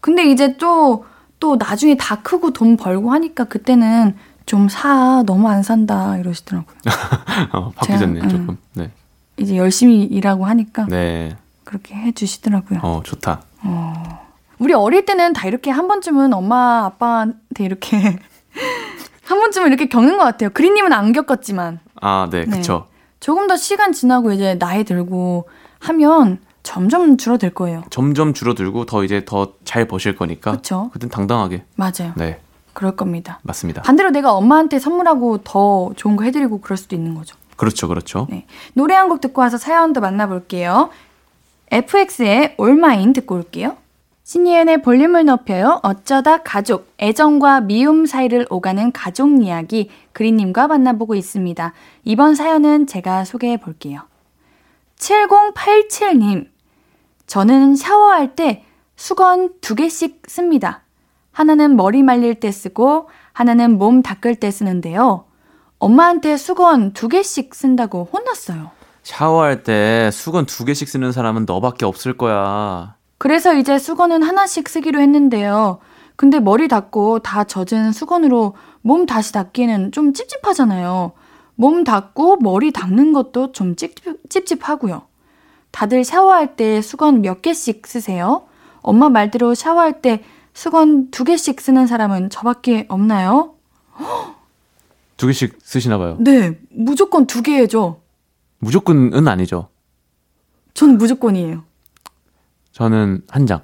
근데 이제 또, 또 나중에 다 크고 돈 벌고 하니까 그때는 좀 사, 너무 안 산다 이러시더라고요. 어, 바뀌셨네, 제가, 음. 조금. 네. 이제 열심히 일하고 하니까 네. 그렇게 해주시더라고요. 어, 좋다. 우리 어릴 때는 다 이렇게 한 번쯤은 엄마, 아빠한테 이렇게 한 번쯤은 이렇게 겪는 것 같아요. 그린님은 안 겪었지만 아, 네, 그쵸. 조금 더 시간 지나고 이제 나이 들고 하면 점점 줄어들 거예요. 점점 줄어들고 더 이제 더 잘 버실 거니까. 그쵸. 그땐 당당하게. 맞아요. 네, 그럴 겁니다. 맞습니다. 반대로 내가 엄마한테 선물하고 더 좋은 거 해드리고 그럴 수도 있는 거죠. 그렇죠, 그렇죠. 네. 노래 한 곡 듣고 와서 사연 더 만나볼게요. FX의 올마인 듣고 올게요. 신예은의 볼륨을 높여요. 어쩌다 가족, 애정과 미움 사이를 오가는 가족 이야기 그린님과 만나보고 있습니다. 이번 사연은 제가 소개해 볼게요. 7087님. 저는 샤워할 때 수건 두 개씩 씁니다. 하나는 머리 말릴 때 쓰고 하나는 몸 닦을 때 쓰는데요. 엄마한테 수건 두 개씩 쓴다고 혼났어요. 샤워할 때 수건 두 개씩 쓰는 사람은 너밖에 없을 거야. 그래서 이제 수건은 하나씩 쓰기로 했는데요. 근데 머리 닦고 다 젖은 수건으로 몸 다시 닦기에는 좀 찝찝하잖아요. 몸 닦고 머리 닦는 것도 좀 찝찝, 찝찝 하고요. 다들 샤워할 때 수건 몇 개씩 쓰세요? 엄마 말대로 샤워할 때 수건 두 개씩 쓰는 사람은 저밖에 없나요? 두 개씩 쓰시나 봐요. 네, 무조건 두 개죠. 무조건은 아니죠. 저는 무조건이에요. 저는 한 장.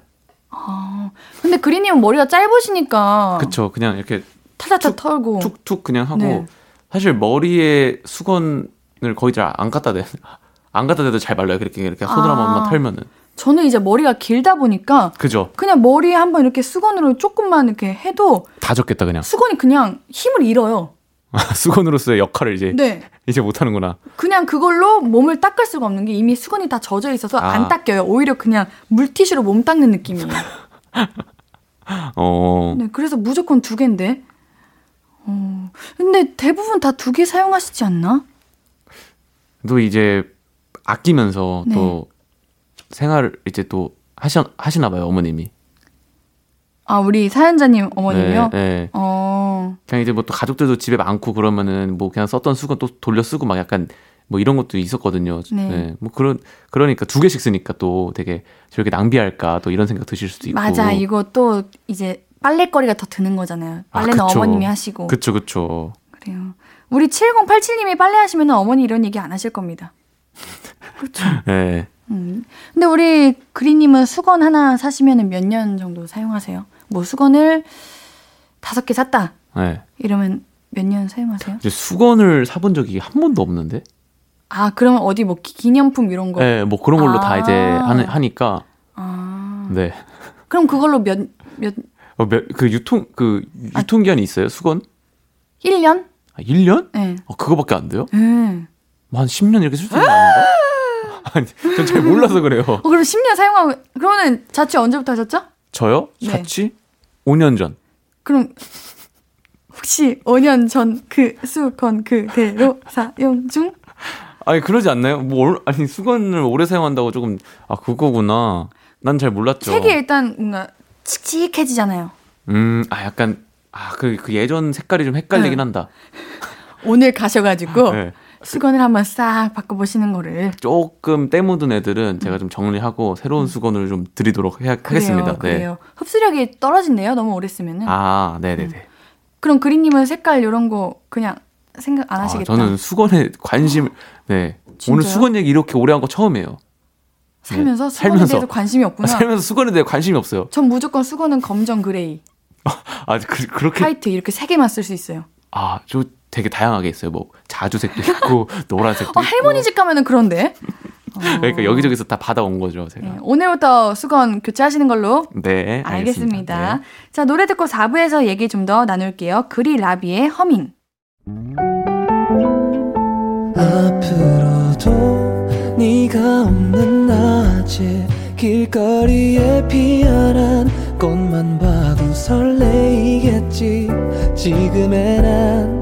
근데 그린님은 머리가 짧으시니까 그쵸. 그냥 이렇게 타타타 털고 툭툭 그냥 하고 네. 사실 머리에 수건을 거의 잘 안 갖다 대. 안 갖다 대도 잘 말라요. 그렇게 이렇게 손으로 아. 한 번만 털면은. 저는 이제 머리가 길다 보니까 그죠? 그냥 머리에 한번 이렇게 수건으로 조금만 이렇게 해도 다 적겠다 그냥. 수건이 그냥 힘을 잃어요. 수건으로서의 역할을 이제 네. 이제 못 하는구나. 그냥 그걸로 몸을 닦을 수가 없는 게 이미 수건이 다 젖어 있어서 아. 안 닦여요. 오히려 그냥 물티슈로 몸 닦는 느낌이에요. 어. 네, 그래서 무조건 두 개인데. 어, 근데 대부분 다 두 개 사용하시지 않나? 또 이제 아끼면서 네. 또 생활을 이제 또 하시, 하시나 봐요, 어머님이. 아, 우리 사연자님 어머님이요? 네, 네. 어, 그냥 이제 뭐 또 가족들도 집에 많고 그러면은 뭐 그냥 썼던 수건 또 돌려 쓰고 막 약간 뭐 이런 것도 있었거든요. 네. 뭐 그런 그러니까 두 개씩 쓰니까 또 되게 저렇게 낭비할까 또 이런 생각 드실 수도 있고. 맞아. 이거 또 이제 빨래거리가 더 드는 거잖아요. 아, 빨래는 그쵸. 어머님이 하시고. 그쵸 그쵸. 그래요. 우리 7087님이 빨래 하시면 어머니 이런 얘기 안 하실 겁니다. 네. 음. 근데 우리 그리님은 수건 하나 사시면 몇 년 정도 사용하세요? 뭐 수건을 다섯 개 샀다. 네. 이러면 몇 년 사용하세요? 이제 수건을 사본 적이 한 번도 없는데. 아, 그러면 어디 뭐 기- 기념품 이런 거? 네, 뭐 그런 걸로 아. 다 이제 하는 하니까. 아. 네. 그럼 그걸로 몇, 몇, 어, 몇- 그 유통 그 유통 기한이 있어요? 수건? 1년? 아, 1년? 네. 어, 그거밖에 안 돼요? 네. 뭐 한 10년 이렇게 쓸 수 있는 거 아닌가? 아니, 전 잘 몰라서 그래요. 어, 그럼 10년 사용하고, 그러면은 자취 언제부터 하셨죠? 저요? 네. 자취? 5년 전. 그럼 혹시 5년 전 그 수건 그대로 사용 중? 아니 그러지 않나요? 뭐 얼- 아니 수건을 오래 사용한다고 조금 아 그거구나. 난 잘 몰랐죠. 색이 일단 뭔가 칙칙해지잖아요. 음, 아 약간 아그그 예전 색깔이 좀 헷갈리긴 네. 한다. 오늘 가셔가지고 네. 수건을 한번 싹 바꿔보시는 거를 조금 때 묻은 애들은 제가 좀 정리하고 새로운 수건을 좀 드리도록 해야, 음. 그래요, 하겠습니다. 네. 그래요. 흡수력이 떨어진대요. 너무 오래 쓰면은. 아, 네, 네, 네. 그럼 그린님은 색깔 이런 거 그냥 생각 안 아, 하시겠다. 저는 수건에 관심, 네. 오늘 진짜요? 수건 얘기 이렇게 오래 한 거 처음이에요. 살면서 네, 수건에 살면서. 대해서 관심이 없구나. 살면서 수건에 대해 관심이 없어요. 전 무조건 수건은 검정 그레이, 아, 그, 그렇게. 화이트 이렇게 세 개만 쓸 수 있어요. 아, 저 되게 다양하게 있어요. 뭐, 자주색도 있고, 노란색도 어, 있고. 할머니 집 가면은 그런데. 어. 그러니까 여기저기서 다 받아온 거죠, 제가. 네, 오늘부터 수건 교체하시는 걸로 네, 알겠습니다. 알겠습니다. 네. 자, 노래 듣고 4부에서 얘기 좀 더 나눌게요. 그리 라비의 허밍. 앞으로도 네가 없는 낮에 길거리에 피어난 꽃만 봐도 설레이겠지 지금의 난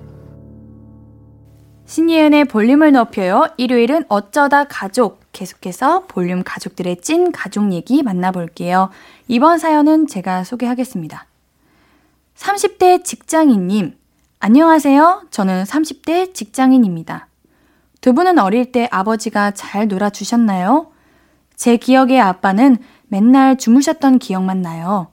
신예은의 볼륨을 높여요. 일요일은 어쩌다 가족. 계속해서 볼륨 가족들의 찐 가족 얘기 만나볼게요. 이번 사연은 제가 소개하겠습니다. 30대 직장인님, 안녕하세요. 저는 30대 직장인입니다. 두 분은 어릴 때 아버지가 잘 놀아주셨나요? 제 기억에 아빠는 맨날 주무셨던 기억만 나요.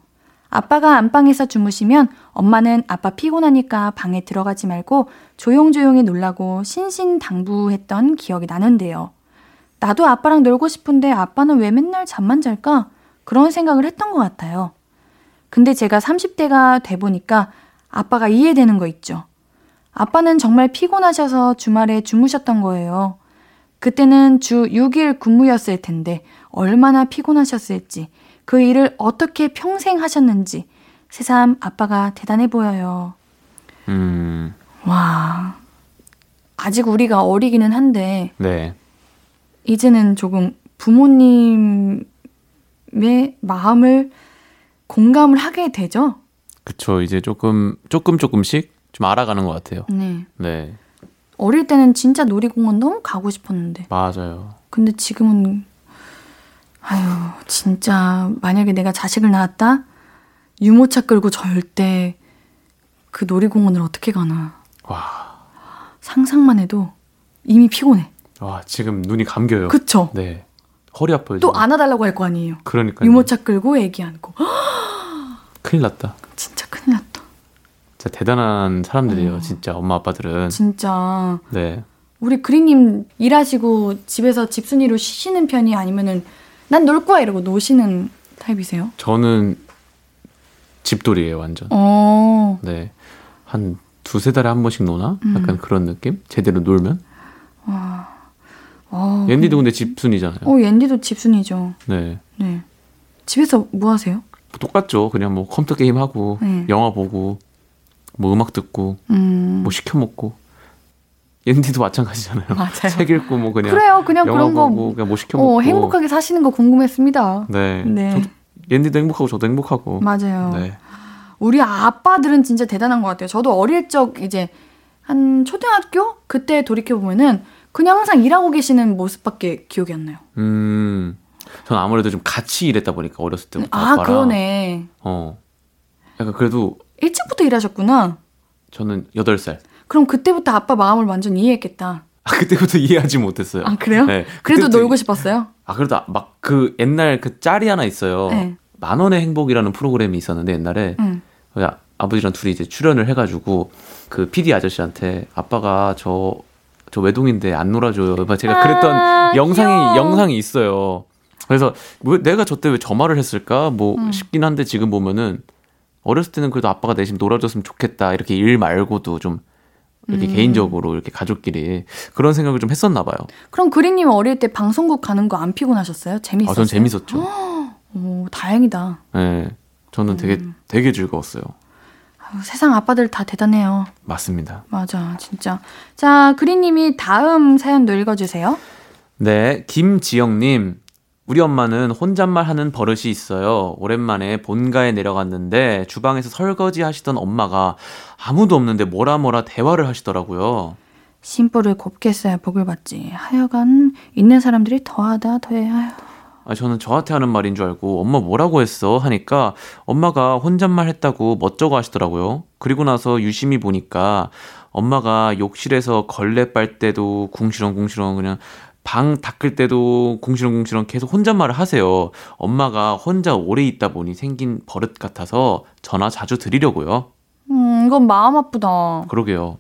아빠가 안방에서 주무시면 엄마는 아빠 피곤하니까 방에 들어가지 말고 조용조용히 놀라고 신신당부했던 기억이 나는데요. 나도 아빠랑 놀고 싶은데 아빠는 왜 맨날 잠만 잘까? 그런 생각을 했던 것 같아요. 근데 제가 30대가 돼 보니까 아빠가 이해되는 거 있죠. 아빠는 정말 피곤하셔서 주말에 주무셨던 거예요. 그때는 주 6일 근무였을 텐데 얼마나 피곤하셨을지 그 일을 어떻게 평생 하셨는지 새삼 아빠가 대단해 보여요. 음, 와. 아직 우리가 어리기는 한데 네. 이제는 조금 부모님의 마음을 공감을 하게 되죠? 그쵸. 이제 조금, 조금 조금씩 좀 알아가는 것 같아요. 네. 네. 어릴 때는 진짜 놀이공원 너무 가고 싶었는데. 맞아요. 근데 지금은 아유, 진짜 만약에 내가 자식을 낳았다? 유모차 끌고 절대 그 놀이공원을 어떻게 가나. 와. 상상만 해도 이미 피곤해. 와, 지금 눈이 감겨요. 그쵸? 네. 허리 아파요. 또. 안아달라고 할 거 아니에요. 그러니까. 유모차 끌고 애기 안고. 헉, 큰일 났다. 진짜 큰일 났다. 진짜 대단한 사람들이에요. 어. 진짜 엄마 아빠들은. 진짜. 네. 우리 그리님 일하시고 집에서 집순이로 쉬시는 편이 아니면은 난 놀 거야 이러고 노시는 타입이세요? 저는 집돌이에요, 완전. 어. 네. 한 두세 달에 한 번씩 노나? 음. 약간 그런 느낌? 제대로 놀면? 어. 옌디도 근데 집순이잖아요. 어, 옌디도 집순이죠. 네. 네. 집에서 뭐 하세요? 똑같죠. 그냥 뭐 컴퓨터 게임 하고, 네. 영화 보고, 뭐 음악 듣고, 음. 뭐 시켜 먹고. 옌디도 마찬가지잖아요. 맞아요. 책 읽고 뭐 그냥 그래요. 그냥 그런 거 그냥 뭐 시켜 먹고. 어, 행복하게 사시는 거 궁금했습니다. 네. 네. 옌디도 행복하고 저도 행복하고. 맞아요. 네. 우리 아빠들은 진짜 대단한 것 같아요. 저도 어릴 적 이제 한 초등학교 그때 돌이켜 보면은 그냥 항상 일하고 계시는 모습밖에 기억이 안 나요. 음. 전 아무래도 좀 같이 일했다 보니까 어렸을 때부터 아 아빠랑 그러네. 어. 약간 그래도 일찍부터 일하셨구나. 저는 8살. 그럼 그때부터 아빠 마음을 완전 이해했겠다. 아, 그때부터 이해하지 못했어요. 아 그래요? 네. 그래도 놀고 싶었어요. 아, 그래도 막 그 옛날 그 짤이 하나 있어요. 네. 만 원의 행복이라는 프로그램이 있었는데 옛날에 응. 야, 아버지랑 둘이 이제 출연을 해가지고 그 PD 아저씨한테 아빠가 저, 저 외동인데 안 놀아줘요. 막 제가 그랬던 아, 영상이, 귀여워. 영상이 있어요. 그래서 왜 내가 저때 왜 저 말을 했을까? 뭐 음. 싶긴 한데 지금 보면은 어렸을 때는 그래도 아빠가 대신 놀아줬으면 좋겠다. 이렇게 일 말고도 좀 이렇게 음. 개인적으로 이렇게 가족끼리 그런 생각을 좀 했었나 봐요. 그럼 그린님 어릴 때 방송국 가는 거 안 피곤하셨어요? 재밌었어요? 아, 전 재밌었죠. 오, 다행이다. 네. 저는 되게 음. 되게 즐거웠어요. 아유, 세상 아빠들 다 대단해요. 맞습니다. 맞아, 진짜. 자, 그린님이 다음 사연도 읽어주세요. 네, 김지영님. 우리 엄마는 혼잣말 하는 버릇이 있어요. 오랜만에 본가에 내려갔는데 주방에서 설거지 하시던 엄마가 아무도 없는데 뭐라 뭐라 대화를 하시더라고요. 심보를 곱게 써야 복을 받지. 하여간 있는 사람들이 더하다 더해. 아유. 아, 저는 저한테 하는 말인 줄 알고 엄마 뭐라고 했어 하니까 엄마가 혼잣말 했다고 멋쩍어 하시더라고요. 그리고 나서 유심히 보니까 엄마가 욕실에서 걸레 빨 때도 궁시렁궁시렁 그냥 방 닦을 때도 궁시렁궁시렁 계속 혼잣말을 하세요. 엄마가 혼자 오래 있다 보니 생긴 버릇 같아서 전화 자주 드리려고요. 음, 이건 마음 아프다. 그러게요.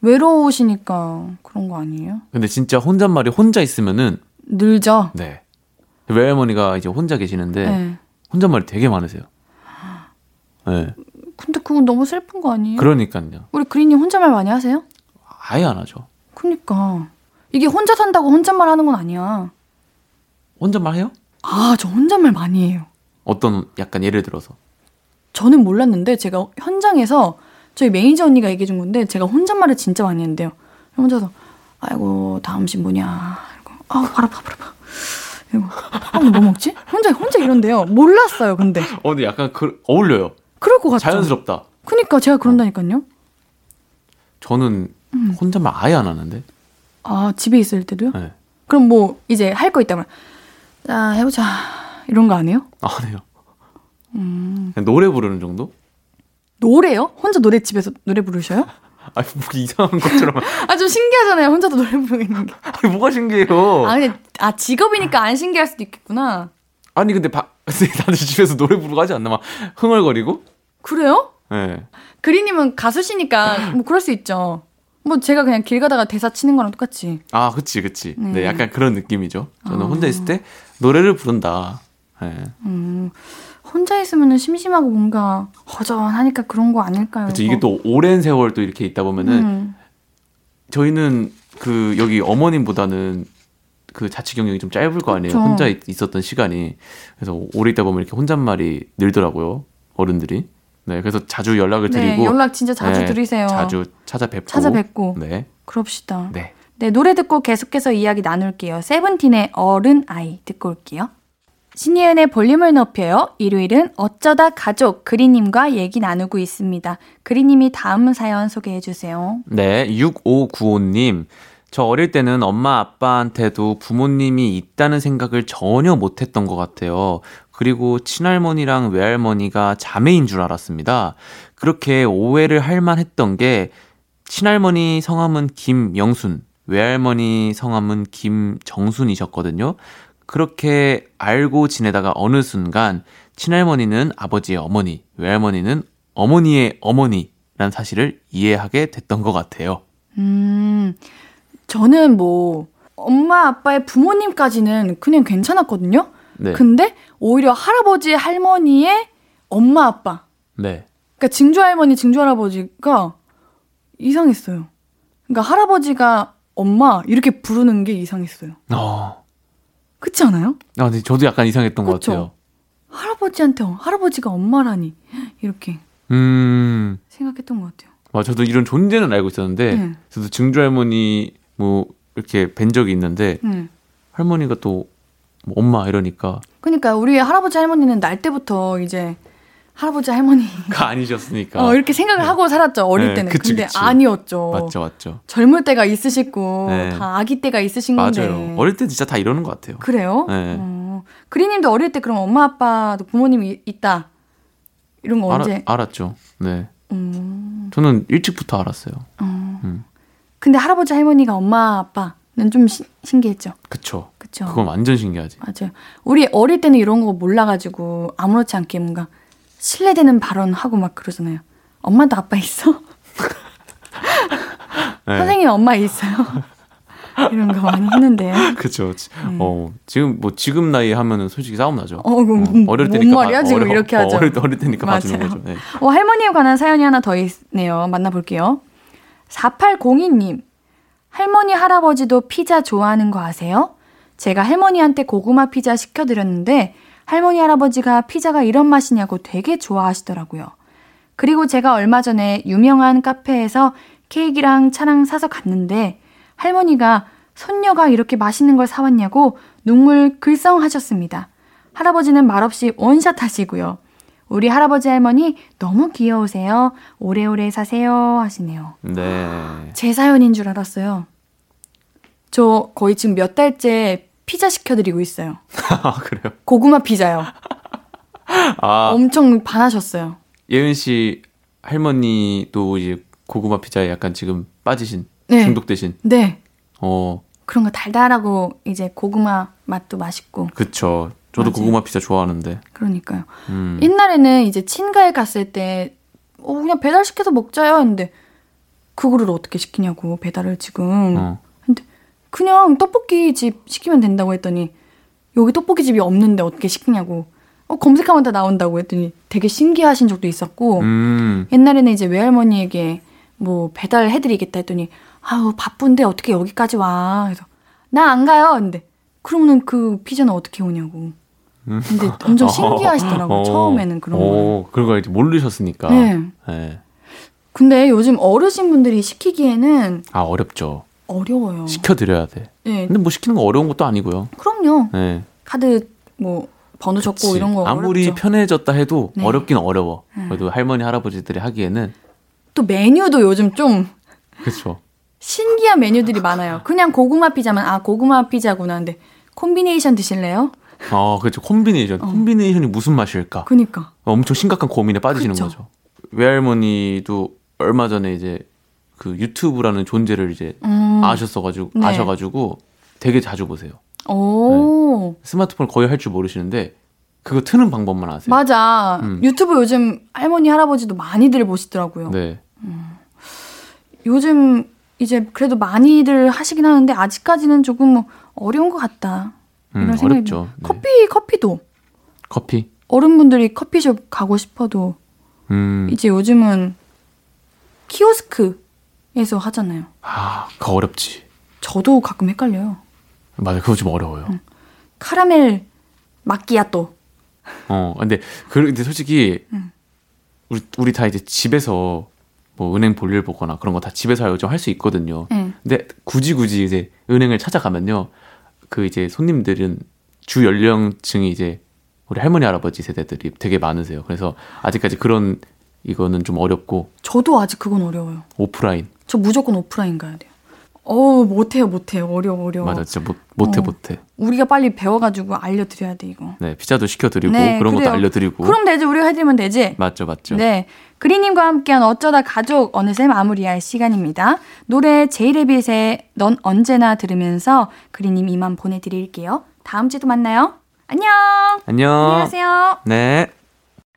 외로우시니까 그런 거 아니에요? 근데 진짜 혼잣말이 혼자 있으면은 늘죠? 네. 외할머니가 이제 혼자 계시는데 네. 혼잣말이 되게 많으세요. 네. 근데 그건 너무 슬픈 거 아니에요? 그러니까요. 우리 그린님 혼잣말 많이 하세요? 아예 안 하죠. 그니까. 이게 혼자 산다고 혼잣말 하는 건 아니야. 혼잣말 해요? 아, 저 혼잣말 많이 해요. 어떤 약간 예를 들어서 저는 몰랐는데 제가 현장에서 저희 매니저 언니가 얘기해 준 건데 제가 혼잣말을 진짜 많이 했는데요. 혼자서 아이고 다음 신 뭐냐. 이러고 아우 발 아파 발 아파. 이러고 아뭐 먹지? 혼자 혼자 이런데요. 몰랐어요. 근데 어 근데 약간 그, 어울려요. 그럴 것 같죠. 자연스럽다. 그니까 제가 그런다니까요. 저는 음. 혼잣말 아예 안 하는데. 아 집에 있을 때도요? 네. 그럼 뭐 이제 할 거 있다면 자 해보자 이런 거 안 해요? 안 해요. 음. 노래 부르는 정도? 노래요? 혼자 노래 집에서 노래 부르셔요? 아니 뭐 이상한 것처럼 아 좀 신기하잖아요. 혼자도 노래 부르는 게. 아니 뭐가 신기해요? 아 근데 아 직업이니까 안 신기할 수도 있겠구나. 아니 근데 바, 다들 집에서 노래 부르고 하지 않나 막 흥얼거리고? 그래요? 네. 그리님은 가수시니까 뭐 그럴 수 있죠. 뭐 제가 그냥 길 가다가 대사 치는 거랑 똑같지. 아 그치 그치. 네, 네. 약간 그런 느낌이죠. 저는 아. 혼자 있을 때 노래를 부른다. 네. 음, 혼자 있으면 심심하고 뭔가 허전하니까 그런 거 아닐까요? 그치 이게 또 오랜 세월 또 이렇게 있다 보면은 음, 저희는 그 여기 어머님보다는 그 자취 경력이 좀 짧을 거 아니에요. 그쵸. 혼자 있, 있었던 시간이. 그래서 오래 있다 보면 이렇게 혼잣말이 늘더라고요. 어른들이. 네, 그래서 자주 연락을 네, 드리고 연락 진짜 자주 네, 드리세요. 자주 찾아뵙고 찾아뵙고 네. 그럽시다. 네. 네, 노래 듣고 계속해서 이야기 나눌게요. 세븐틴의 어른 아이 듣고 올게요. 신예은의 볼륨을 높여요. 일요일은 어쩌다 가족 그리님과 얘기 나누고 있습니다. 그리님이 다음 사연 소개해 주세요. 네, 6595님. 저 어릴 때는 엄마 아빠한테도 부모님이 있다는 생각을 전혀 못 했던 것 같아요. 그리고 친할머니랑 외할머니가 자매인 줄 알았습니다. 그렇게 오해를 할 만했던 게 친할머니 성함은 김영순, 외할머니 성함은 김정순이셨거든요. 그렇게 알고 지내다가 어느 순간 친할머니는 아버지의 어머니, 외할머니는 어머니의 어머니란 사실을 이해하게 됐던 것 같아요. 음, 저는 뭐, 엄마, 아빠의 부모님까지는 그냥 괜찮았거든요? 네. 근데 오히려 할아버지, 할머니의 엄마, 아빠. 네. 그러니까 증조 할머니, 증조 할아버지가 이상했어요. 그러니까 할아버지가 엄마, 이렇게 부르는 게 이상했어요. 어. 그렇지 않아요? 아, 근데 저도 약간 이상했던 것 그쵸? 같아요. 할아버지한테 할아버지가 엄마라니. 이렇게 음. 생각했던 것 같아요. 아, 저도 이런 존재는 알고 있었는데, 네. 저도 증조 할머니 뭐 이렇게 뵌 적이 있는데 음. 할머니가 또 뭐 엄마 이러니까 그러니까 우리 할아버지 할머니는 날 때부터 이제 할아버지 할머니 가 아니셨으니까. 어, 이렇게 생각을 하고 살았죠 어릴 네, 때는. 그치, 근데 그치. 아니었죠. 맞죠, 맞죠. 젊을 때가 있으시고 네. 다 아기 때가 있으신 건데. 맞아요. 어릴 때 진짜 다 이러는 것 같아요. 그래요? 네. 어, 그리님도 어릴 때 그럼 엄마 아빠도 부모님이 있다 이런 거 알아, 언제? 알았죠. 네. 음, 저는 일찍부터 알았어요. 어. 음. 근데 할아버지 할머니가 엄마 아빠는 좀 시- 신기했죠. 그쵸. 그쵸? 그건 완전 신기하지. 맞아요. 우리 어릴 때는 이런 거 몰라가지고 아무렇지 않게 뭔가 신뢰되는 발언 하고 막 그러잖아요. 엄마도 아빠 있어? 네. 선생님 엄마 있어요? 이런 거 많이 했는데요. 그쵸. 지- 어, 지금 뭐 지금 나이 하면은 솔직히 싸움 나죠. 음. 어, 그럼 어릴 뭔 때니까 말이야? 봐- 지금 어려- 이렇게 어, 하죠. 어릴, 때- 어릴 때니까 봐주는. 거죠. 네. 어, 할머니에 관한 사연이 하나 더 있네요. 만나볼게요. 4802님. 할머니, 할아버지도 피자 좋아하는 거 아세요? 제가 할머니한테 고구마 피자 시켜드렸는데 할머니, 할아버지가 피자가 이런 맛이냐고 되게 좋아하시더라고요. 그리고 제가 얼마 전에 유명한 카페에서 케이크랑 차랑 사서 갔는데 할머니가 손녀가 이렇게 맛있는 걸 사왔냐고 눈물 글썽하셨습니다. 할아버지는 말없이 원샷 하시고요. 우리 할아버지 할머니 너무 귀여우세요. 오래오래 사세요 하시네요. 네. 제 사연인 줄 알았어요. 저 거의 지금 몇 달째 피자 시켜드리고 있어요. 아, 그래요? 고구마 피자요. 아, 엄청 반하셨어요. 예은 씨 할머니도 이제 고구마 피자에 약간 지금 빠지신, 네. 중독되신. 네. 어, 그런 거 달달하고 이제 고구마 맛도 맛있고 그쵸. 저도 맞아요. 고구마 피자 좋아하는데. 그러니까요. 음. 옛날에는 이제 친가에 갔을 때 어, 그냥 배달 시켜서 먹자요 했는데 그거를 어떻게 시키냐고 배달을 지금 어. 그냥 떡볶이 집 시키면 된다고 했더니 여기 떡볶이 집이 없는데 어떻게 시키냐고 어, 검색하면 다 나온다고 했더니 되게 신기하신 적도 있었고 음. 옛날에는 이제 외할머니에게 뭐 배달 해드리겠다 했더니 아우 바쁜데 어떻게 여기까지 와 그래서 나 안 가요 근데 그러면은 그 피자는 어떻게 오냐고 근데 엄청 신기하시더라고요 어. 처음에는 그런 거 어, 그런 거 이제 모르셨으니까. 네. 네. 근데 요즘 어르신분들이 시키기에는 아, 어렵죠. 어려워요 시켜드려야 돼. 네 근데 뭐 시키는 거 어려운 것도 아니고요. 그럼요 네. 카드 뭐 번호 적고 그치. 이런 거 아무리 어렵죠. 편해졌다 해도 네. 어렵긴 어려워. 그래도 할머니 할아버지들이 하기에는 또 메뉴도 요즘 좀 그렇죠. 신기한 메뉴들이 많아요. 그냥 고구마 피자만 아 고구마 피자구나 근데 콤비네이션 드실래요? 어, 그렇죠. 콤비네이션. 콤비네이션이 무슨 맛일까? 그니까 엄청 심각한 고민에 빠지시는 그쵸. 거죠. 외할머니도 얼마 전에 이제 그 유튜브라는 존재를 이제 음. 아셨어가지고 네. 아셔가지고 되게 자주 보세요. 오 스마트폰을 거의 할 줄 모르시는데 그거 트는 방법만 아세요. 맞아 음. 유튜브 요즘 할머니 할아버지도 많이들 보시더라고요. 네. 요즘 이제 그래도 많이들 하시긴 하는데 아직까지는 조금 뭐 어려운 것 같다. 음, 이런 생각이 어렵죠. 네. 커피 커피도 커피. 어른분들이 커피숍 가고 싶어도 음. 이제 요즘은 키오스크 에서 하잖아요. 아, 그거 어렵지. 저도 가끔 헷갈려요. 맞아, 그거 좀 어려워요. 음. 카라멜 마끼아또. 어, 근데 그 근데 솔직히 음. 우리 우리 다 이제 집에서 뭐 은행 볼일 보거나 그런 거 다 집에서 요즘 할 수 있거든요. 네. 근데 굳이 굳이 이제 은행을 찾아가면요, 그 이제 손님들은 주 연령층이 이제 우리 할머니 할아버지 세대들이 되게 많으세요. 그래서 아직까지 그런 이거는 좀 어렵고 저도 아직 그건 어려워요. 오프라인 저 무조건 오프라인 가야 돼요. 어우 못해요 못해요 어려워 어려워. 맞아 진짜 못 못해 어. 못해. 우리가 빨리 배워가지고 알려드려야 돼 이거. 네 피자도 시켜드리고 네, 그런 것도 그래요. 알려드리고 그럼 되지 우리가 해드리면 되지. 맞죠 맞죠. 네. 그리님과 함께한 어쩌다 가족 어느새 마무리할 시간입니다. 노래 제이레빗의 넌 언제나 들으면서 그리님 이만 보내드릴게요. 다음 주에도 만나요. 안녕. 안녕. 안녕하세요. 네.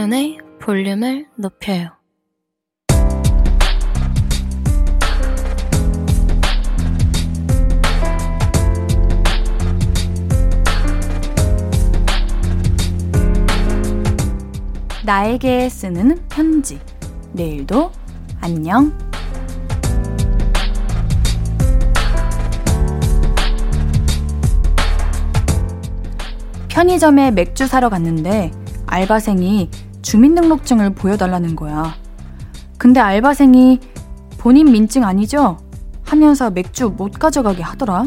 신예은의 볼륨을 높여요 나에게 쓰는 편지. 내일도 안녕. 편의점에 맥주 사러 갔는데 알바생이 주민등록증을 보여달라는 거야. 근데 알바생이 본인 민증 아니죠? 하면서 맥주 못 가져가게 하더라.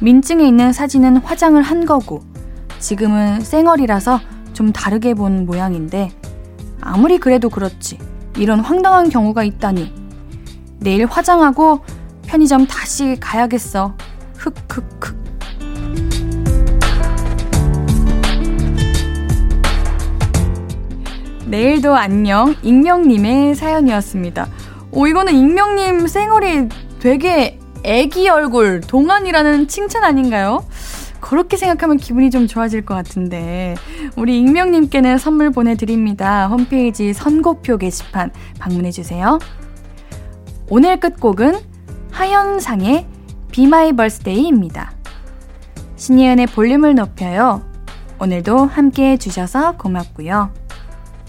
민증에 있는 사진은 화장을 한 거고 지금은 쌩얼이라서 좀 다르게 본 모양인데 아무리 그래도 그렇지 이런 황당한 경우가 있다니 내일 화장하고 편의점 다시 가야겠어 흑흑흑 내일도 안녕 익명님의 사연이었습니다 오 이거는 익명님 쌩얼이 되게 애기 얼굴 동안이라는 칭찬 아닌가요? 그렇게 생각하면 기분이 좀 좋아질 것 같은데 우리 익명님께는 선물 보내드립니다. 홈페이지 선고표 게시판 방문해주세요. 오늘 끝곡은 하현상의 My Birthday입니다. 신예은의 볼륨을 높여요. 오늘도 함께 해주셔서 고맙고요.